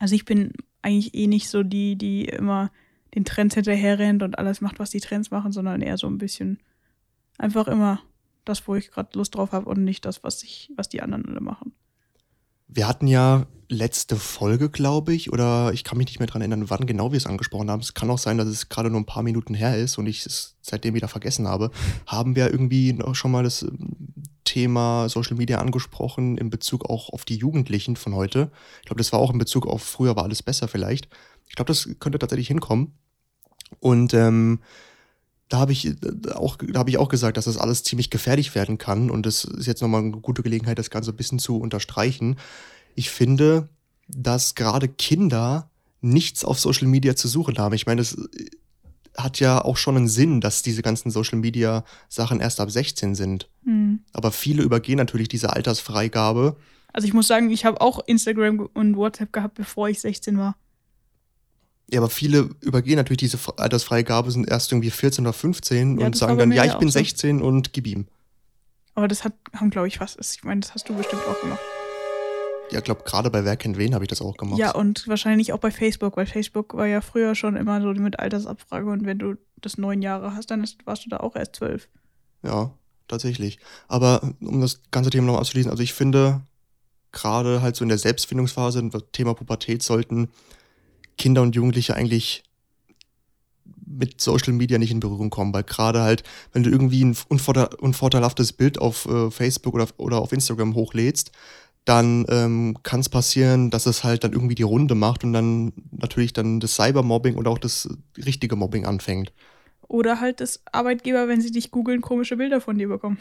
Also ich bin eigentlich eh nicht so die, die immer den Trends hinterherrennt und alles macht, was die Trends machen, sondern eher so ein bisschen einfach immer das, wo ich gerade Lust drauf habe und nicht das, was ich, was die anderen alle machen. Wir hatten ja letzte Folge, glaube ich, oder ich kann mich nicht mehr daran erinnern, wann genau wir es angesprochen haben. Es kann auch sein, dass es gerade nur ein paar Minuten her ist und ich es seitdem wieder vergessen habe. Haben wir irgendwie noch schon mal das ähm, Thema Social Media angesprochen in Bezug auch auf die Jugendlichen von heute. Ich glaube, das war auch in Bezug auf früher war alles besser vielleicht. Ich glaube, das könnte tatsächlich hinkommen. Und ähm, da habe ich auch, da habe ich auch gesagt, dass das alles ziemlich gefährlich werden kann. Und das ist jetzt nochmal eine gute Gelegenheit, das Ganze ein bisschen zu unterstreichen. Ich finde, dass gerade Kinder nichts auf Social Media zu suchen haben. Ich meine, das hat ja auch schon einen Sinn, dass diese ganzen Social Media Sachen erst ab 16 sind. Mhm. Aber viele übergehen natürlich diese Altersfreigabe. Also ich muss sagen, ich habe auch Instagram und WhatsApp gehabt, bevor ich 16 war. Ja, aber viele übergehen natürlich diese Altersfreigabe, sind erst irgendwie 14 oder 15 ja, und sagen dann, ja, ich bin 16 so. und gib ihm. Aber das hat, haben, glaube ich, was. Ich meine, das hast du bestimmt auch gemacht. Ja, ich glaube, gerade bei Wer kennt wen habe ich das auch gemacht. Ja, und wahrscheinlich auch bei Facebook, weil Facebook war ja früher schon immer so mit Altersabfrage und wenn du das neun Jahre hast, dann ist, warst du da auch erst zwölf. Ja, tatsächlich. Aber um das ganze Thema noch abzuschließen, also ich finde, gerade halt so in der Selbstfindungsphase, Thema Pubertät, sollten Kinder und Jugendliche eigentlich mit Social Media nicht in Berührung kommen, weil gerade halt, wenn du irgendwie ein unvorteilhaftes Bild auf äh, Facebook oder, oder auf Instagram hochlädst, dann ähm, kann es passieren, dass es halt dann irgendwie die Runde macht und dann natürlich dann das Cybermobbing oder auch das richtige Mobbing anfängt. Oder halt das Arbeitgeber, wenn sie dich googeln, komische Bilder von dir bekommen.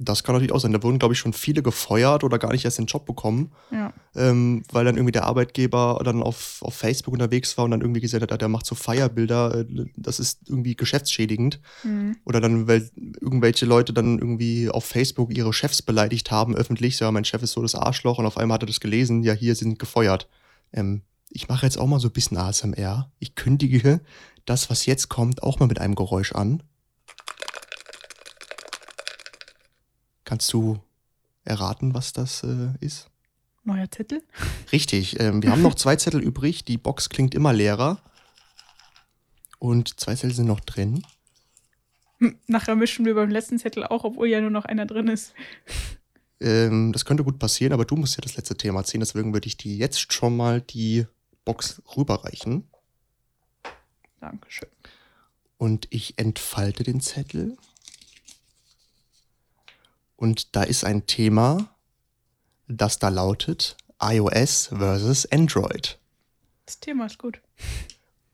Das kann natürlich auch sein. Da wurden, glaube ich, schon viele gefeuert oder gar nicht erst den Job bekommen, ja. ähm, weil dann irgendwie der Arbeitgeber dann auf, auf Facebook unterwegs war und dann irgendwie gesagt hat, der macht so Feierbilder, äh, das ist irgendwie geschäftsschädigend. Mhm. Oder dann, weil irgendwelche Leute dann irgendwie auf Facebook ihre Chefs beleidigt haben, öffentlich, so, ja, mein Chef ist so das Arschloch und auf einmal hat er das gelesen, ja, hier sind gefeuert. Ähm, ich mache jetzt auch mal so ein bisschen ASMR. Ich kündige das, was jetzt kommt, auch mal mit einem Geräusch an. Kannst du erraten, was das äh, ist? Neuer Zettel? [LAUGHS] Richtig. Ähm, wir haben noch zwei [LAUGHS] Zettel übrig. Die Box klingt immer leerer. Und zwei Zettel sind noch drin. Hm, nachher mischen wir beim letzten Zettel auch, obwohl ja nur noch einer drin ist. [LAUGHS] Ähm, das könnte gut passieren, aber du musst ja das letzte Thema ziehen. Deswegen würde ich dir jetzt schon mal die Box rüberreichen. Dankeschön. Und ich entfalte den Zettel. Und da ist ein Thema, das da lautet iOS versus Android. Das Thema ist gut.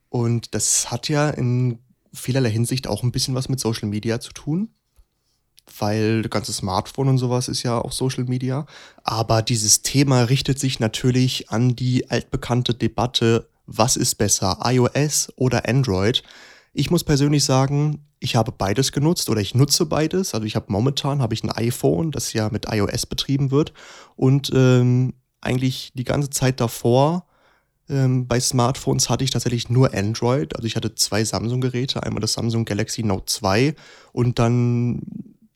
Und das hat ja in vielerlei Hinsicht auch ein bisschen was mit Social Media zu tun, weil das ganze Smartphone und sowas ist ja auch Social Media. Aber dieses Thema richtet sich natürlich an die altbekannte Debatte, was ist besser, iOS oder Android? Ich muss persönlich sagen, ich habe beides genutzt oder ich nutze beides. Also ich habe momentan habe ich ein iPhone, das ja mit iOS betrieben wird und ähm, eigentlich die ganze Zeit davor ähm, bei Smartphones hatte ich tatsächlich nur Android. Also ich hatte zwei Samsung-Geräte, einmal das Samsung Galaxy Note 2 und dann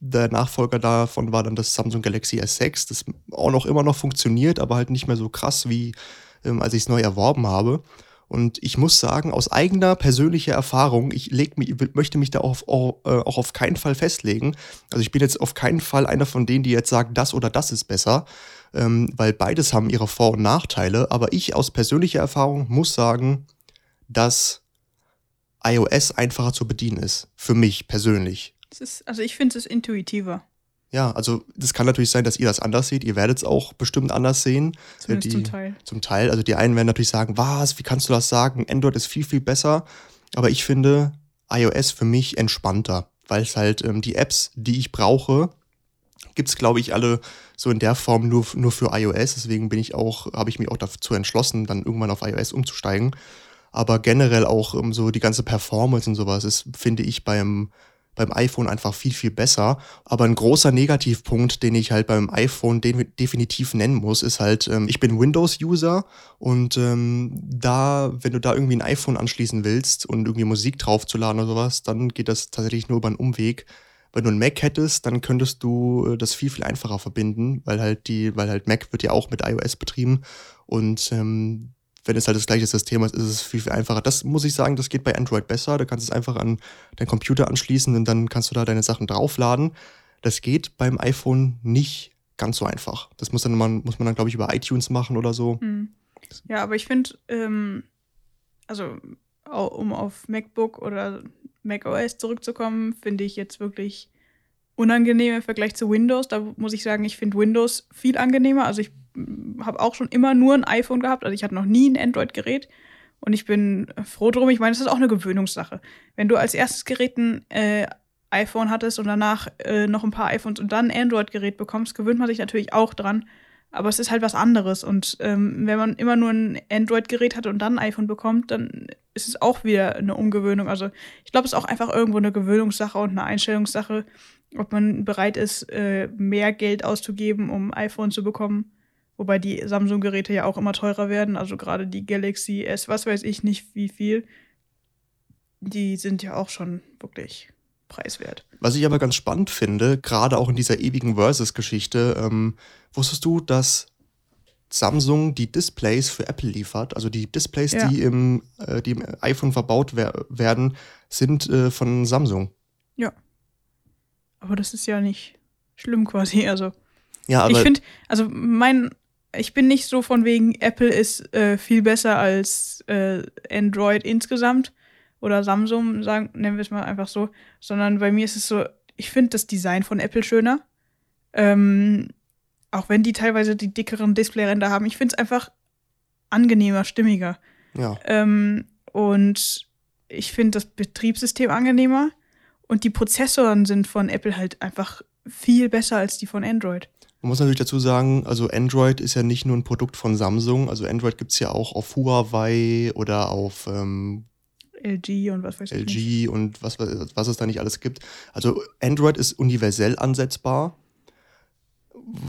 der Nachfolger davon war dann das Samsung Galaxy S6, das auch noch immer noch funktioniert, aber halt nicht mehr so krass wie ähm, als ich es neu erworben habe. Und ich muss sagen, aus eigener persönlicher Erfahrung, ich leg mich, möchte mich da auch, auch, äh, auch auf keinen Fall festlegen. Also ich bin jetzt auf keinen Fall einer von denen, die jetzt sagen, das oder das ist besser, ähm, weil beides haben ihre Vor- und Nachteile. Aber ich aus persönlicher Erfahrung muss sagen, dass iOS einfacher zu bedienen ist. Für mich persönlich. Ist, also ich finde es intuitiver. Ja, also das kann natürlich sein, dass ihr das anders seht. Ihr werdet es auch bestimmt anders sehen. Zumindest die, zum Teil. Zum Teil. Also die einen werden natürlich sagen, was, wie kannst du das sagen? Android ist viel, viel besser. Aber ich finde iOS für mich entspannter, weil es halt ähm, die Apps, die ich brauche, gibt es, glaube ich, alle so in der Form nur, nur für iOS. Deswegen bin ich auch, habe ich mich auch dazu entschlossen, dann irgendwann auf iOS umzusteigen. Aber generell auch um, ähm, so die ganze Performance und sowas ist, finde ich, beim beim iPhone einfach viel, viel besser. Aber ein großer Negativpunkt, den ich halt beim iPhone de definitiv nennen muss, ist halt, ähm, ich bin Windows-User und ähm, da, wenn du da irgendwie ein iPhone anschließen willst und irgendwie Musik draufzuladen oder sowas, dann geht das tatsächlich nur über einen Umweg. Wenn du ein Mac hättest, dann könntest du äh, das viel, viel einfacher verbinden, weil halt die, weil halt Mac wird ja auch mit iOS betrieben und ähm, wenn es halt das gleiche System ist, ist es viel, viel einfacher. Das muss ich sagen, das geht bei Android besser. Du kannst es einfach an deinen Computer anschließen und dann kannst du da deine Sachen draufladen. Das geht beim iPhone nicht ganz so einfach. Das muss, dann man, muss man dann, glaube ich, über iTunes machen oder so. Hm. Ja, aber ich finde, ähm, also um auf MacBook oder macOS zurückzukommen, finde ich jetzt wirklich unangenehm im Vergleich zu Windows. Da muss ich sagen, ich finde Windows viel angenehmer. Also ich habe auch schon immer nur ein iPhone gehabt. Also ich hatte noch nie ein Android-Gerät. Und ich bin froh drum. Ich meine, es ist auch eine Gewöhnungssache. Wenn du als erstes Gerät ein äh, iPhone hattest und danach äh, noch ein paar iPhones und dann ein Android-Gerät bekommst, gewöhnt man sich natürlich auch dran. Aber es ist halt was anderes. Und ähm, wenn man immer nur ein Android-Gerät hat und dann ein iPhone bekommt, dann ist es auch wieder eine Umgewöhnung. Also ich glaube, es ist auch einfach irgendwo eine Gewöhnungssache und eine Einstellungssache, ob man bereit ist, äh, mehr Geld auszugeben, um ein iPhone zu bekommen. Wobei die Samsung-Geräte ja auch immer teurer werden. Also gerade die Galaxy S, was weiß ich nicht wie viel. Die sind ja auch schon wirklich preiswert. Was ich aber ganz spannend finde, gerade auch in dieser ewigen Versus-Geschichte, ähm, wusstest du, dass Samsung die Displays für Apple liefert? Also die Displays, ja. die, im, äh, die im iPhone verbaut wer werden, sind äh, von Samsung. Ja. Aber das ist ja nicht schlimm quasi. Also ja, aber ich finde, also mein, ich bin nicht so von wegen, Apple ist äh, viel besser als äh, Android insgesamt oder Samsung, sagen, nennen wir es mal einfach so, sondern bei mir ist es so, ich finde das Design von Apple schöner. Ähm, auch wenn die teilweise die dickeren Displayränder haben. Ich finde es einfach angenehmer, stimmiger. Ja. Ähm, und ich finde das Betriebssystem angenehmer. Und die Prozessoren sind von Apple halt einfach viel besser als die von Android. Man muss natürlich dazu sagen, also Android ist ja nicht nur ein Produkt von Samsung. Also Android gibt es ja auch auf Huawei oder auf ähm, LG und was weiß ich. LG nicht. und was, was es da nicht alles gibt. Also Android ist universell ansetzbar,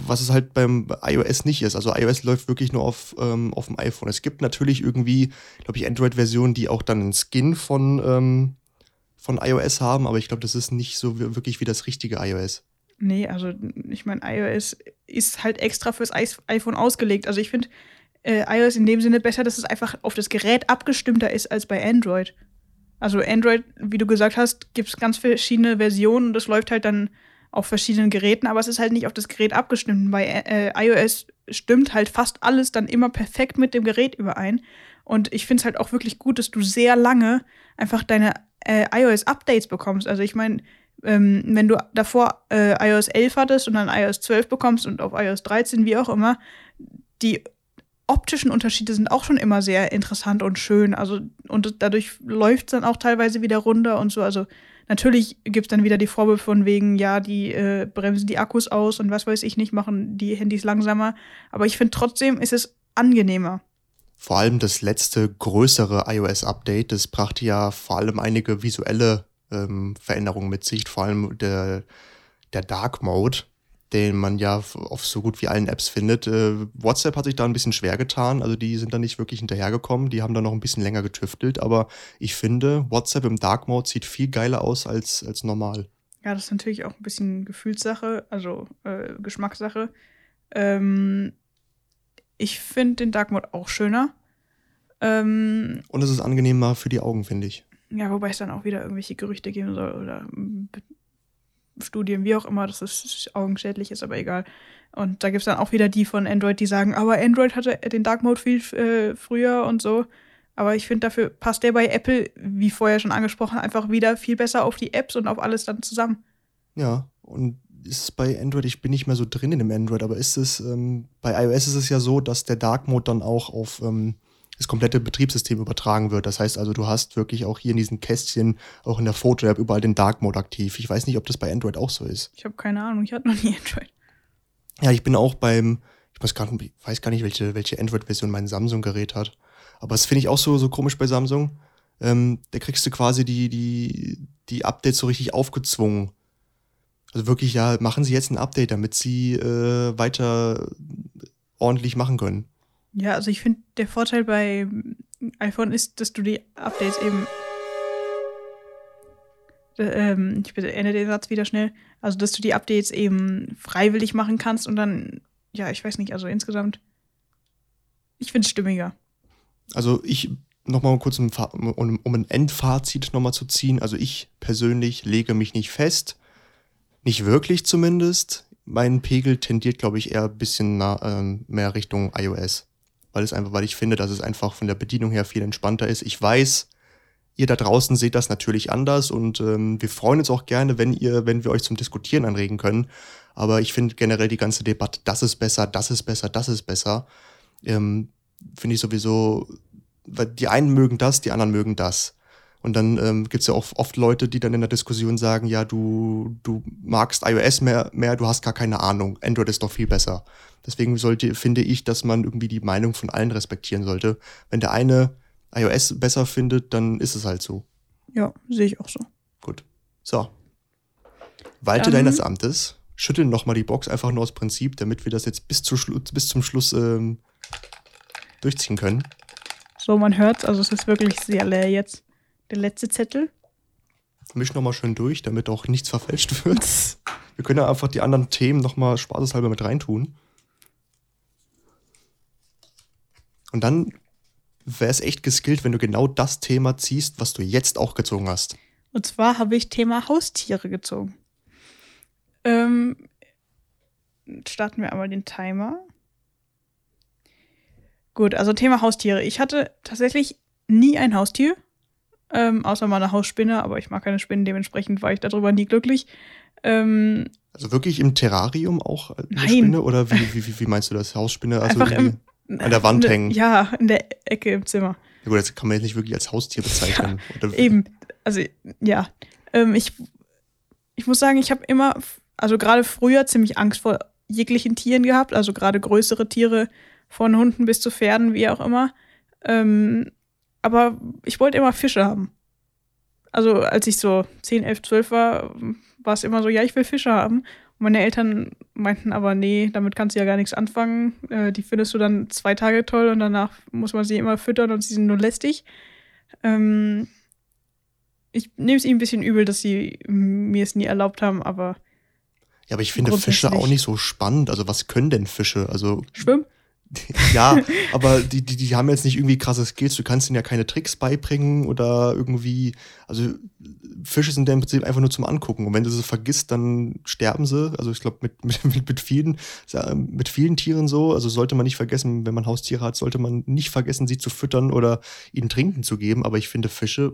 was es halt beim iOS nicht ist. Also iOS läuft wirklich nur auf, ähm, auf dem iPhone. Es gibt natürlich irgendwie, glaube ich, Android-Versionen, die auch dann einen Skin von, ähm, von iOS haben, aber ich glaube, das ist nicht so wirklich wie das richtige iOS. Nee, also ich meine, iOS ist halt extra fürs iPhone ausgelegt. Also ich finde, äh, iOS in dem Sinne besser, dass es einfach auf das Gerät abgestimmter ist als bei Android. Also Android, wie du gesagt hast, gibt es ganz verschiedene Versionen und das läuft halt dann auf verschiedenen Geräten, aber es ist halt nicht auf das Gerät abgestimmt. Bei äh, iOS stimmt halt fast alles dann immer perfekt mit dem Gerät überein. Und ich finde es halt auch wirklich gut, dass du sehr lange einfach deine äh, iOS-Updates bekommst. Also ich meine, ähm, wenn du davor äh, iOS 11 hattest und dann iOS 12 bekommst und auf iOS 13, wie auch immer, die optischen Unterschiede sind auch schon immer sehr interessant und schön. Also, und dadurch läuft es dann auch teilweise wieder runter und so. Also, natürlich gibt es dann wieder die Vorwürfe von wegen, ja, die äh, bremsen die Akkus aus und was weiß ich nicht, machen die Handys langsamer. Aber ich finde trotzdem ist es angenehmer. Vor allem das letzte größere iOS-Update, das brachte ja vor allem einige visuelle ähm, Veränderungen mit sich, vor allem der, der Dark Mode den man ja auf so gut wie allen Apps findet. Äh, WhatsApp hat sich da ein bisschen schwer getan, also die sind da nicht wirklich hinterhergekommen, die haben da noch ein bisschen länger getüftelt, aber ich finde, WhatsApp im Dark Mode sieht viel geiler aus als, als normal. Ja, das ist natürlich auch ein bisschen Gefühlssache, also äh, Geschmackssache. Ähm, ich finde den Dark Mode auch schöner. Ähm, Und es ist angenehmer für die Augen, finde ich. Ja, wobei es dann auch wieder irgendwelche Gerüchte geben soll oder Studien, wie auch immer, dass es augenschädlich ist, aber egal. Und da gibt es dann auch wieder die von Android, die sagen, aber Android hatte den Dark Mode viel äh, früher und so. Aber ich finde, dafür passt der bei Apple, wie vorher schon angesprochen, einfach wieder viel besser auf die Apps und auf alles dann zusammen. Ja, und ist es bei Android, ich bin nicht mehr so drin in dem Android, aber ist es, ähm, bei iOS ist es ja so, dass der Dark Mode dann auch auf ähm, das komplette Betriebssystem übertragen wird. Das heißt also, du hast wirklich auch hier in diesen Kästchen, auch in der Foto-App, überall den Dark Mode aktiv. Ich weiß nicht, ob das bei Android auch so ist. Ich habe keine Ahnung, ich hatte noch nie Android. Ja, ich bin auch beim, ich weiß gar nicht, weiß gar nicht welche, welche Android-Version mein Samsung-Gerät hat. Aber das finde ich auch so, so komisch bei Samsung. Ähm, da kriegst du quasi die, die, die Updates so richtig aufgezwungen. Also wirklich, ja, machen sie jetzt ein Update, damit sie äh, weiter ordentlich machen können. Ja, also ich finde, der Vorteil bei iPhone ist, dass du die Updates eben. Ähm, ich bitte ende den Satz wieder schnell. Also, dass du die Updates eben freiwillig machen kannst und dann, ja, ich weiß nicht, also insgesamt. Ich finde es stimmiger. Also, ich nochmal kurz, um, um ein Endfazit nochmal zu ziehen. Also, ich persönlich lege mich nicht fest. Nicht wirklich zumindest. Mein Pegel tendiert, glaube ich, eher ein bisschen nah, äh, mehr Richtung iOS weil es einfach, weil ich finde, dass es einfach von der Bedienung her viel entspannter ist. Ich weiß, Ihr da draußen seht das natürlich anders und ähm, wir freuen uns auch gerne, wenn ihr, wenn wir euch zum Diskutieren anregen können. Aber ich finde generell die ganze Debatte, das ist besser, das ist besser, das ist besser, ähm, finde ich sowieso, weil die einen mögen das, die anderen mögen das. Und dann ähm, gibt es ja auch oft Leute, die dann in der Diskussion sagen, ja, du, du magst iOS mehr, mehr, du hast gar keine Ahnung. Android ist doch viel besser. Deswegen sollte, finde ich, dass man irgendwie die Meinung von allen respektieren sollte. Wenn der eine iOS besser findet, dann ist es halt so. Ja, sehe ich auch so. Gut. So. Walte Dann- deines Amtes. Schütteln nochmal die Box einfach nur aus Prinzip, damit wir das jetzt bis, zu bis zum Schluss ähm, durchziehen können. So, man hört also es ist wirklich sehr leer jetzt. Der letzte Zettel. Misch nochmal schön durch, damit auch nichts verfälscht wird. Wir können ja einfach die anderen Themen nochmal spaßeshalber mit reintun. Und dann wäre es echt geskillt, wenn du genau das Thema ziehst, was du jetzt auch gezogen hast. Und zwar habe ich Thema Haustiere gezogen. Ähm, starten wir einmal den Timer. Gut, also Thema Haustiere. Ich hatte tatsächlich nie ein Haustier, ähm, außer meine Hausspinne, aber ich mag keine Spinnen, dementsprechend war ich darüber nie glücklich. Ähm, Also wirklich im Terrarium auch eine Nein. Spinne? Oder wie, wie, wie, wie meinst du das? Hausspinne? Also im, an der Wand hängen. Ja, in der Ecke im Zimmer. Ja gut, das kann man jetzt nicht wirklich als Haustier bezeichnen. Oder, Eben, also ja. Ähm, ich, ich muss sagen, ich habe immer, also gerade früher ziemlich Angst vor jeglichen Tieren gehabt, also gerade größere Tiere, von Hunden bis zu Pferden, wie auch immer. Ähm, aber ich wollte immer Fische haben. Also als ich so 10, 11, 12 war, war es immer so, ja, ich will Fische haben. Und meine Eltern meinten aber, nee, damit kannst du ja gar nichts anfangen. Äh, die findest du dann zwei Tage toll und danach muss man sie immer füttern und sie sind nur lästig. Ähm, ich nehme es ihnen ein bisschen übel, dass sie mir es nie erlaubt haben, aber ja, aber ich finde Fische auch nicht so spannend. Also was können denn Fische? Also schwimmen? [LAUGHS] ja, aber die, die, die haben jetzt nicht irgendwie krasse Skills. Du kannst ihnen ja keine Tricks beibringen oder irgendwie. Also Fische sind ja im Prinzip einfach nur zum Angucken. Und wenn du sie vergisst, dann sterben sie. Also ich glaube, [LAUGHS] mit, mit, mit, vielen, mit vielen Tieren so. Also sollte man nicht vergessen, wenn man Haustiere hat, sollte man nicht vergessen, sie zu füttern oder ihnen Trinken zu geben. Aber ich finde Fische,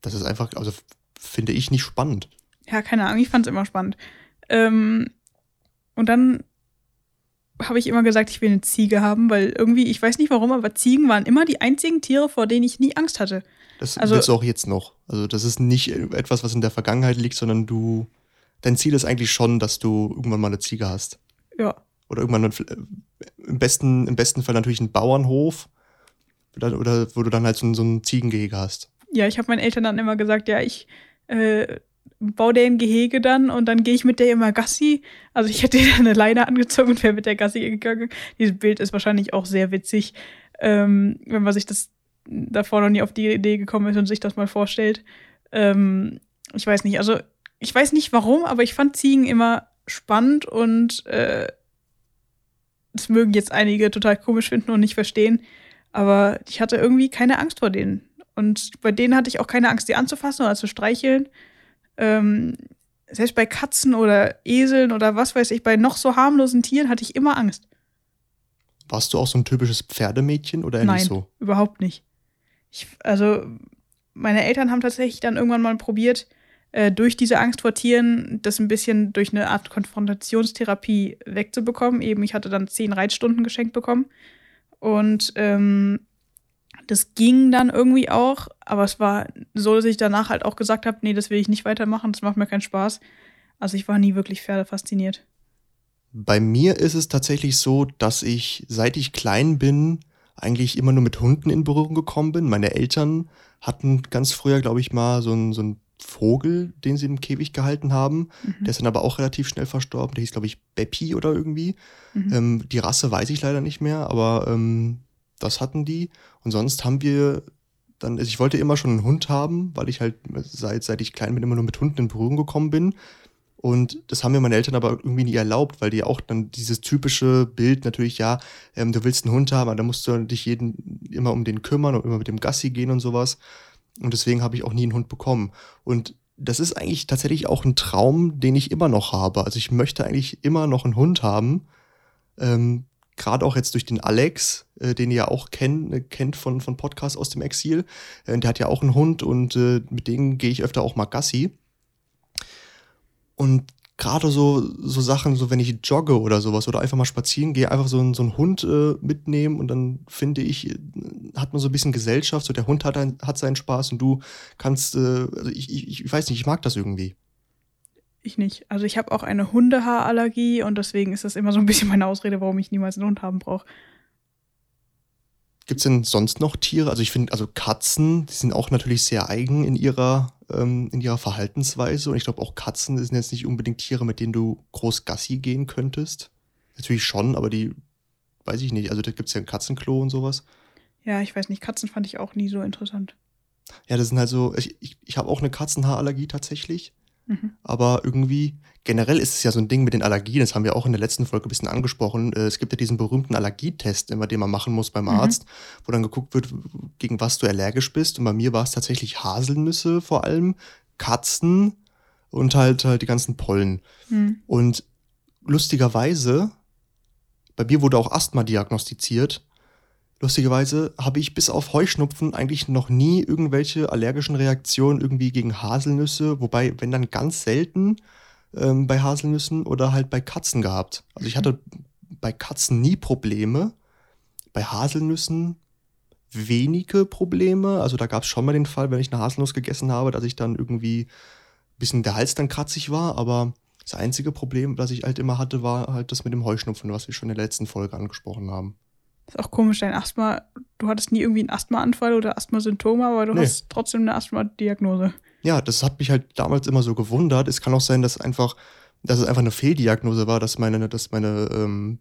das ist einfach, also finde ich nicht spannend. Ja, keine Ahnung, ich fand es immer spannend. Ähm, und dann habe ich immer gesagt, ich will eine Ziege haben, weil irgendwie, ich weiß nicht warum, aber Ziegen waren immer die einzigen Tiere, vor denen ich nie Angst hatte. Das Also- willst du auch jetzt noch. Also das ist nicht etwas, was in der Vergangenheit liegt, sondern du, dein Ziel ist eigentlich schon, dass du irgendwann mal eine Ziege hast. Ja. Oder irgendwann äh, im besten, im besten Fall natürlich einen Bauernhof. Oder, oder wo du dann halt so, ein- so ein Ziegengehege hast. Ja, ich habe meinen Eltern dann immer gesagt, ja, ich äh, baue der ein Gehege dann und dann gehe ich mit der immer Gassi. Also ich hätte [LAUGHS] dann eine Leine angezogen und wäre mit der Gassi gegangen. Dieses Bild ist wahrscheinlich auch sehr witzig, ähm, wenn man sich das davor noch nie auf die Idee gekommen ist und sich das mal vorstellt. Ähm, ich weiß nicht, also ich weiß nicht warum, aber ich fand Ziegen immer spannend und äh, das mögen jetzt einige total komisch finden und nicht verstehen, aber ich hatte irgendwie keine Angst vor denen. Und bei denen hatte ich auch keine Angst, die anzufassen oder zu streicheln. Ähm, selbst bei Katzen oder Eseln oder was weiß ich, bei noch so harmlosen Tieren hatte ich immer Angst. Warst du auch so ein typisches Pferdemädchen oder Nein, nicht so? überhaupt nicht. Ich, also, meine Eltern haben tatsächlich dann irgendwann mal probiert, äh, durch diese Angst vor Tieren das ein bisschen durch eine Art Konfrontationstherapie wegzubekommen. Eben, ich hatte dann zehn Reitstunden geschenkt bekommen. Und ähm, das ging dann irgendwie auch, aber es war so, dass ich danach halt auch gesagt habe, nee, das will ich nicht weitermachen, das macht mir keinen Spaß. Also ich war nie wirklich Pferde fasziniert. Bei mir ist es tatsächlich so, dass ich, seit ich klein bin, eigentlich immer nur mit Hunden in Berührung gekommen bin. Meine Eltern hatten ganz früher, glaube ich, mal so einen, so einen Vogel, den sie im Käfig gehalten haben. Mhm. Der ist dann aber auch relativ schnell verstorben. Der hieß, glaube ich, Beppi oder irgendwie. Mhm. Ähm, die Rasse weiß ich leider nicht mehr, aber ähm, das hatten die. Und sonst haben wir dann, also ich wollte immer schon einen Hund haben, weil ich halt seit, seit ich klein bin immer nur mit Hunden in Berührung gekommen bin. Und das haben mir meine Eltern aber irgendwie nie erlaubt, weil die auch dann dieses typische Bild natürlich, ja, ähm, du willst einen Hund haben, aber da musst du dich jeden immer um den kümmern und immer mit dem Gassi gehen und sowas. Und deswegen habe ich auch nie einen Hund bekommen. Und das ist eigentlich tatsächlich auch ein Traum, den ich immer noch habe. Also ich möchte eigentlich immer noch einen Hund haben. Ähm, Gerade auch jetzt durch den Alex äh, den ihr ja auch kenn, äh, kennt von, von Podcasts aus dem Exil. Äh, der hat ja auch einen Hund und äh, mit dem gehe ich öfter auch mal Gassi. Und gerade so, so Sachen, so wenn ich jogge oder sowas oder einfach mal spazieren gehe, einfach so, so einen Hund äh, mitnehmen und dann finde ich, äh, hat man so ein bisschen Gesellschaft, so der Hund hat, ein, hat seinen Spaß und du kannst, äh, also ich, ich, ich weiß nicht, ich mag das irgendwie. Ich nicht. Also ich habe auch eine Hundehaarallergie und deswegen ist das immer so ein bisschen meine Ausrede, warum ich niemals einen Hund haben brauche. Gibt es denn sonst noch Tiere? Also ich finde, also Katzen, die sind auch natürlich sehr eigen in ihrer, ähm, in ihrer Verhaltensweise. Und ich glaube auch Katzen sind jetzt nicht unbedingt Tiere, mit denen du groß Gassi gehen könntest. Natürlich schon, aber die, weiß ich nicht. Also da gibt es ja ein Katzenklo und sowas. Ja, ich weiß nicht. Katzen fand ich auch nie so interessant. Ja, das sind halt so, ich, ich, ich habe auch eine Katzenhaarallergie tatsächlich. Mhm. Aber irgendwie, generell ist es ja so ein Ding mit den Allergien, das haben wir auch in der letzten Folge ein bisschen angesprochen. Äh, es gibt ja diesen berühmten Allergietest, immer, den man machen muss beim mhm. Arzt, wo dann geguckt wird, gegen was du allergisch bist. Und bei mir war es tatsächlich Haselnüsse vor allem, Katzen und halt, halt die ganzen Pollen. Mhm. Und lustigerweise, bei mir wurde auch Asthma diagnostiziert. Lustigerweise habe ich bis auf Heuschnupfen eigentlich noch nie irgendwelche allergischen Reaktionen irgendwie gegen Haselnüsse, wobei, wenn dann ganz selten ähm, bei Haselnüssen oder halt bei Katzen gehabt. Also ich hatte bei Katzen nie Probleme, bei Haselnüssen wenige Probleme. Also da gab es schon mal den Fall, wenn ich eine Haselnuss gegessen habe, dass ich dann irgendwie ein bisschen der Hals dann kratzig war, aber das einzige Problem, das ich halt immer hatte, war halt das mit dem Heuschnupfen, was wir schon in der letzten Folge angesprochen haben. Ist auch komisch, dein Asthma, du hattest nie irgendwie einen Asthmaanfall oder Asthmasymptome, aber du nee. hast trotzdem eine Asthma-Diagnose. Ja, das hat mich halt damals immer so gewundert. Es kann auch sein, dass einfach, dass es einfach eine Fehldiagnose war, dass meine, dass meine ähm,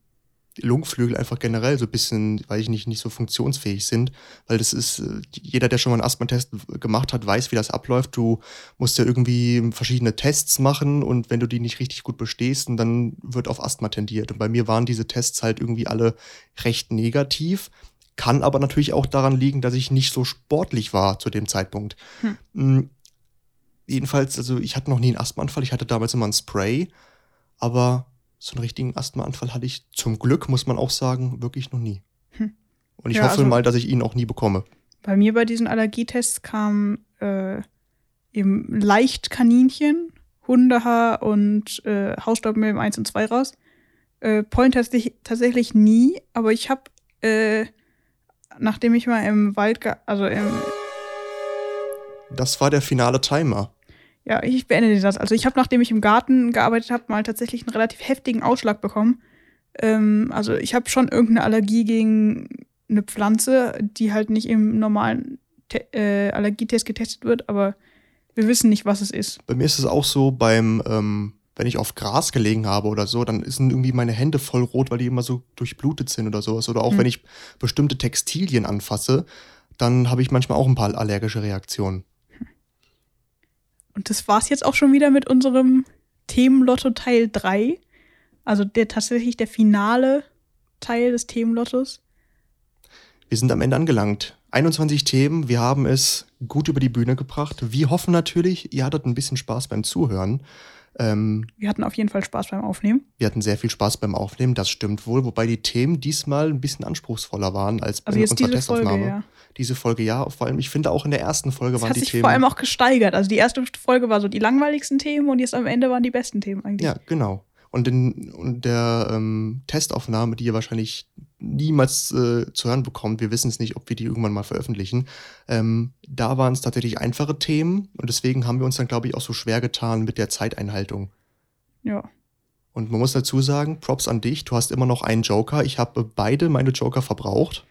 Lungenflügel einfach generell so ein bisschen, weil ich nicht, nicht so funktionsfähig sind. Weil das ist, äh, jeder, der schon mal einen Asthma-Test gemacht hat, weiß, wie das abläuft. Du musst ja irgendwie verschiedene Tests machen und wenn du die nicht richtig gut bestehst, dann wird auf Asthma tendiert. Und bei mir waren diese Tests halt irgendwie alle recht negativ. Kann aber natürlich auch daran liegen, dass ich nicht so sportlich war zu dem Zeitpunkt. Hm. Jedenfalls, also ich hatte noch nie einen Asthmaanfall. Ich hatte damals immer ein Spray. Aber so einen richtigen Asthmaanfall hatte ich zum Glück, muss man auch sagen, wirklich noch nie. Hm. Und ich ja, hoffe also, mal, dass ich ihn auch nie bekomme. Bei mir bei diesen Allergietests kam äh, eben leicht Kaninchen, Hundehaar und äh, Hausstaubmilben 1 und 2 raus. Äh, Pollen tatsächlich, tatsächlich nie, aber ich habe, äh, nachdem ich mal im Wald, also im. Das war der finale Timer. Ja, ich beende Satz. Also ich habe, nachdem ich im Garten gearbeitet habe, mal tatsächlich einen relativ heftigen Ausschlag bekommen. Ähm, also ich habe schon irgendeine Allergie gegen eine Pflanze, die halt nicht im normalen Te äh, Allergietest getestet wird, aber wir wissen nicht, was es ist. Bei mir ist es auch so, beim, ähm, wenn ich auf Gras gelegen habe oder so, dann sind irgendwie meine Hände voll rot, weil die immer so durchblutet sind oder sowas. Oder auch hm. wenn ich bestimmte Textilien anfasse, dann habe ich manchmal auch ein paar allergische Reaktionen. Und das war es jetzt auch schon wieder mit unserem Themenlotto Teil 3. Also der tatsächlich der finale Teil des Themenlottos. Wir sind am Ende angelangt. 21 Themen, wir haben es gut über die Bühne gebracht. Wir hoffen natürlich, ihr hattet ein bisschen Spaß beim Zuhören. Ähm, wir hatten auf jeden Fall Spaß beim Aufnehmen. Wir hatten sehr viel Spaß beim Aufnehmen, das stimmt wohl, wobei die Themen diesmal ein bisschen anspruchsvoller waren als bei also unserer Testaufnahme. Folge, ja. Diese Folge ja, vor allem, ich finde auch in der ersten Folge das waren die Themen. hat sich vor allem auch gesteigert. Also die erste Folge war so die langweiligsten Themen und jetzt am Ende waren die besten Themen eigentlich. Ja, genau. Und in und der ähm, Testaufnahme, die ihr wahrscheinlich niemals äh, zu hören bekommt, wir wissen es nicht, ob wir die irgendwann mal veröffentlichen, ähm, da waren es tatsächlich einfache Themen und deswegen haben wir uns dann, glaube ich, auch so schwer getan mit der Zeiteinhaltung. Ja. Und man muss dazu sagen, Props an dich, du hast immer noch einen Joker. Ich habe beide meine Joker verbraucht.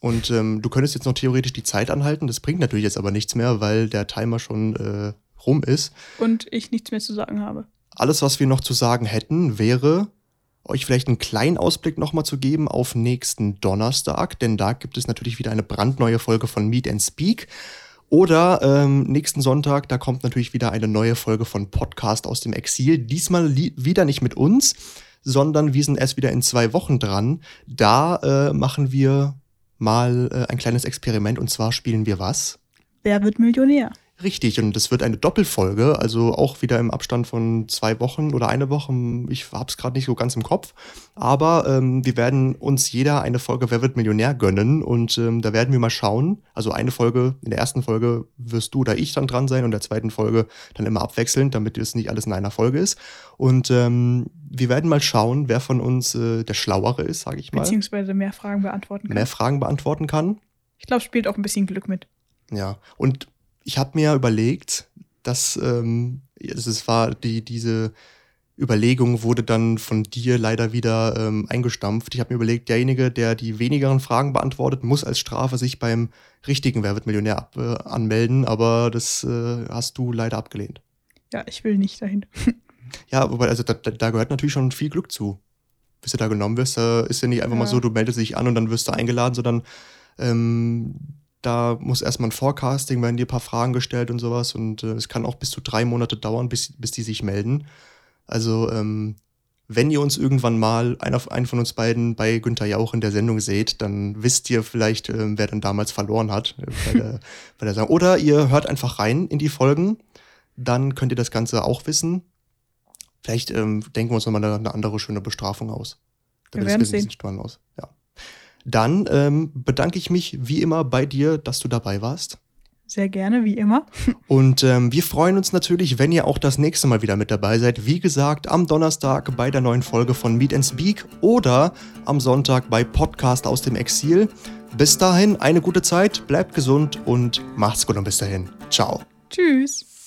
Und ähm, du könntest jetzt noch theoretisch die Zeit anhalten. Das bringt natürlich jetzt aber nichts mehr, weil der Timer schon äh, rum ist. Und ich nichts mehr zu sagen habe. Alles, was wir noch zu sagen hätten, wäre, euch vielleicht einen kleinen Ausblick nochmal zu geben auf nächsten Donnerstag, denn da gibt es natürlich wieder eine brandneue Folge von Meet and Speak. Oder ähm, nächsten Sonntag, da kommt natürlich wieder eine neue Folge von Podcast aus dem Exil. Diesmal wieder nicht mit uns, sondern wir sind erst wieder in zwei Wochen dran. Da äh, machen wir mal äh, ein kleines Experiment und zwar spielen wir was? Wer wird Millionär? Richtig, und das wird eine Doppelfolge, also auch wieder im Abstand von zwei Wochen oder eine Woche. Ich habe es gerade nicht so ganz im Kopf. Aber ähm, wir werden uns jeder eine Folge Wer wird Millionär gönnen und ähm, da werden wir mal schauen. Also eine Folge, in der ersten Folge wirst du oder ich dann dran sein und in der zweiten Folge dann immer abwechselnd, damit es nicht alles in einer Folge ist. Und ähm, wir werden mal schauen, wer von uns äh, der Schlauere ist, sage ich mal. Beziehungsweise mehr Fragen beantworten kann. Mehr Fragen beantworten kann. Ich glaube, spielt auch ein bisschen Glück mit. Ja, und ich habe mir überlegt, dass ähm, es war die, diese Überlegung wurde dann von dir leider wieder ähm, eingestampft. Ich habe mir überlegt, derjenige, der die wenigeren Fragen beantwortet, muss als Strafe sich beim richtigen Wer wird Millionär ab, äh, anmelden, aber das äh, hast du leider abgelehnt. Ja, ich will nicht dahin. [LAUGHS] ja, wobei, also da, da, gehört natürlich schon viel Glück zu. Bis du da genommen wirst, da ist ja nicht einfach ja. mal so, du meldest dich an und dann wirst du eingeladen, sondern ähm, da muss erstmal ein Forecasting, werden dir ein paar Fragen gestellt und sowas. Und äh, es kann auch bis zu drei Monate dauern, bis, bis die sich melden. Also, ähm, wenn ihr uns irgendwann mal, einer, einen von uns beiden bei Günther Jauch in der Sendung seht, dann wisst ihr vielleicht, äh, wer dann damals verloren hat. Äh, bei der, [LAUGHS] bei der Sendung. Oder ihr hört einfach rein in die Folgen. Dann könnt ihr das Ganze auch wissen. Vielleicht ähm, denken wir uns nochmal eine, eine andere schöne Bestrafung aus. Dann wir werden sehen. Aus. Ja. Dann ähm, bedanke ich mich wie immer bei dir, dass du dabei warst. Sehr gerne, wie immer. [LAUGHS] Und ähm, wir freuen uns natürlich, wenn ihr auch das nächste Mal wieder mit dabei seid. Wie gesagt, am Donnerstag bei der neuen Folge von Meet and Speak oder am Sonntag bei Podcast aus dem Exil. Bis dahin eine gute Zeit, bleibt gesund und macht's gut und bis dahin. Ciao. Tschüss.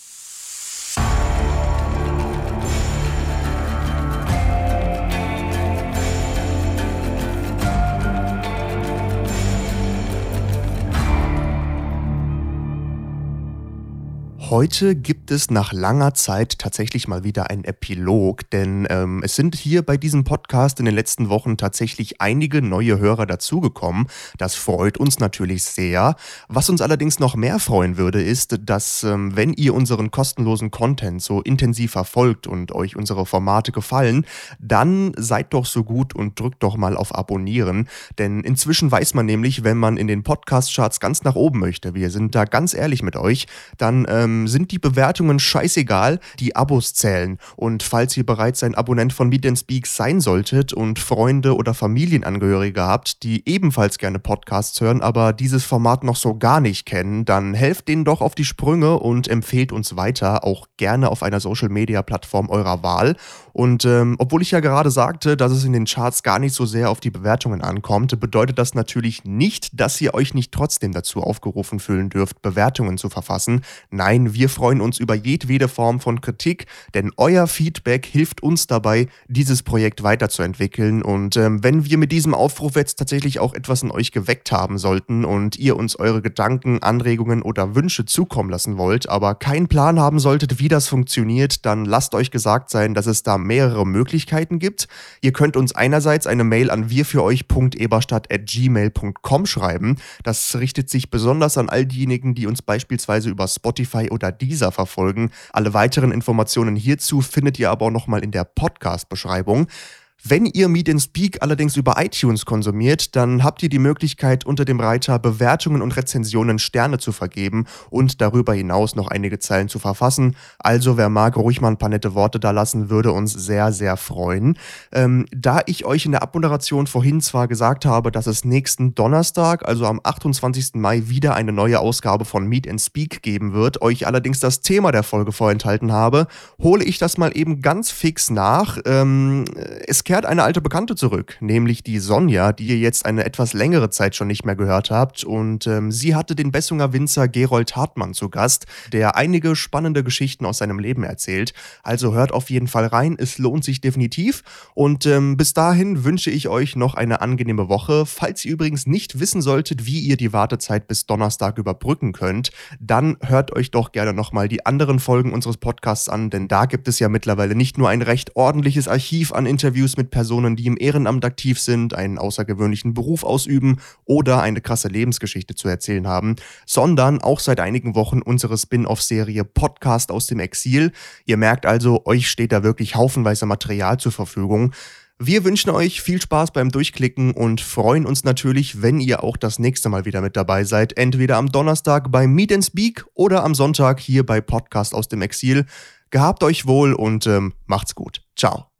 Heute gibt es nach langer Zeit tatsächlich mal wieder einen Epilog, denn ähm, es sind hier bei diesem Podcast in den letzten Wochen tatsächlich einige neue Hörer dazugekommen. Das freut uns natürlich sehr. Was uns allerdings noch mehr freuen würde, ist, dass ähm, wenn ihr unseren kostenlosen Content so intensiv verfolgt und euch unsere Formate gefallen, dann seid doch so gut und drückt doch mal auf Abonnieren, denn inzwischen weiß man nämlich, wenn man in den Podcast-Charts ganz nach oben möchte, wir sind da ganz ehrlich mit euch, dann ähm, sind die Bewertungen scheißegal, die Abos zählen. Und falls ihr bereits ein Abonnent von Meet Speak sein solltet und Freunde oder Familienangehörige habt, die ebenfalls gerne Podcasts hören, aber dieses Format noch so gar nicht kennen, dann helft denen doch auf die Sprünge und empfehlt uns weiter, auch gerne auf einer Social-Media-Plattform eurer Wahl. Und ähm, obwohl ich ja gerade sagte, dass es in den Charts gar nicht so sehr auf die Bewertungen ankommt, bedeutet das natürlich nicht, dass ihr euch nicht trotzdem dazu aufgerufen fühlen dürft, Bewertungen zu verfassen. Nein, wir freuen uns über jedwede Form von Kritik, denn euer Feedback hilft uns dabei, dieses Projekt weiterzuentwickeln. Und ähm, wenn wir mit diesem Aufruf jetzt tatsächlich auch etwas in euch geweckt haben sollten und ihr uns eure Gedanken, Anregungen oder Wünsche zukommen lassen wollt, aber keinen Plan haben solltet, wie das funktioniert, dann lasst euch gesagt sein, dass es da mehrere Möglichkeiten gibt. Ihr könnt uns einerseits eine Mail an wirfüreuch.eberstadt.gmail.com schreiben. Das richtet sich besonders an all diejenigen, die uns beispielsweise über Spotify oder Deezer verfolgen. Alle weiteren Informationen hierzu findet ihr aber auch nochmal in der Podcast-Beschreibung. Wenn ihr Meet and Speak allerdings über iTunes konsumiert, dann habt ihr die Möglichkeit, unter dem Reiter Bewertungen und Rezensionen Sterne zu vergeben und darüber hinaus noch einige Zeilen zu verfassen. Also, wer mag, ruhig mal ein paar nette Worte da lassen, würde uns sehr, sehr freuen. Ähm, da ich euch in der Abmoderation vorhin zwar gesagt habe, dass es nächsten Donnerstag, also am 28. Mai, wieder eine neue Ausgabe von Meet and Speak geben wird, euch allerdings das Thema der Folge vorenthalten habe, hole ich das mal eben ganz fix nach. Ähm, es kehrt eine alte Bekannte zurück, nämlich die Sonja, die ihr jetzt eine etwas längere Zeit schon nicht mehr gehört habt. Und ähm, sie hatte den Bessunger Winzer Gerold Hartmann zu Gast, der einige spannende Geschichten aus seinem Leben erzählt. Also hört auf jeden Fall rein, es lohnt sich definitiv. Und ähm, bis dahin wünsche ich euch noch eine angenehme Woche. Falls ihr übrigens nicht wissen solltet, wie ihr die Wartezeit bis Donnerstag überbrücken könnt, dann hört euch doch gerne nochmal die anderen Folgen unseres Podcasts an, denn da gibt es ja mittlerweile nicht nur ein recht ordentliches Archiv an Interviews mit mit Personen, die im Ehrenamt aktiv sind, einen außergewöhnlichen Beruf ausüben oder eine krasse Lebensgeschichte zu erzählen haben, sondern auch seit einigen Wochen unsere Spin-off-Serie Podcast aus dem Exil. Ihr merkt also, euch steht da wirklich haufenweise Material zur Verfügung. Wir wünschen euch viel Spaß beim Durchklicken und freuen uns natürlich, wenn ihr auch das nächste Mal wieder mit dabei seid. Entweder am Donnerstag bei Meet and Speak oder am Sonntag hier bei Podcast aus dem Exil. Gehabt euch wohl und ähm, macht's gut. Ciao.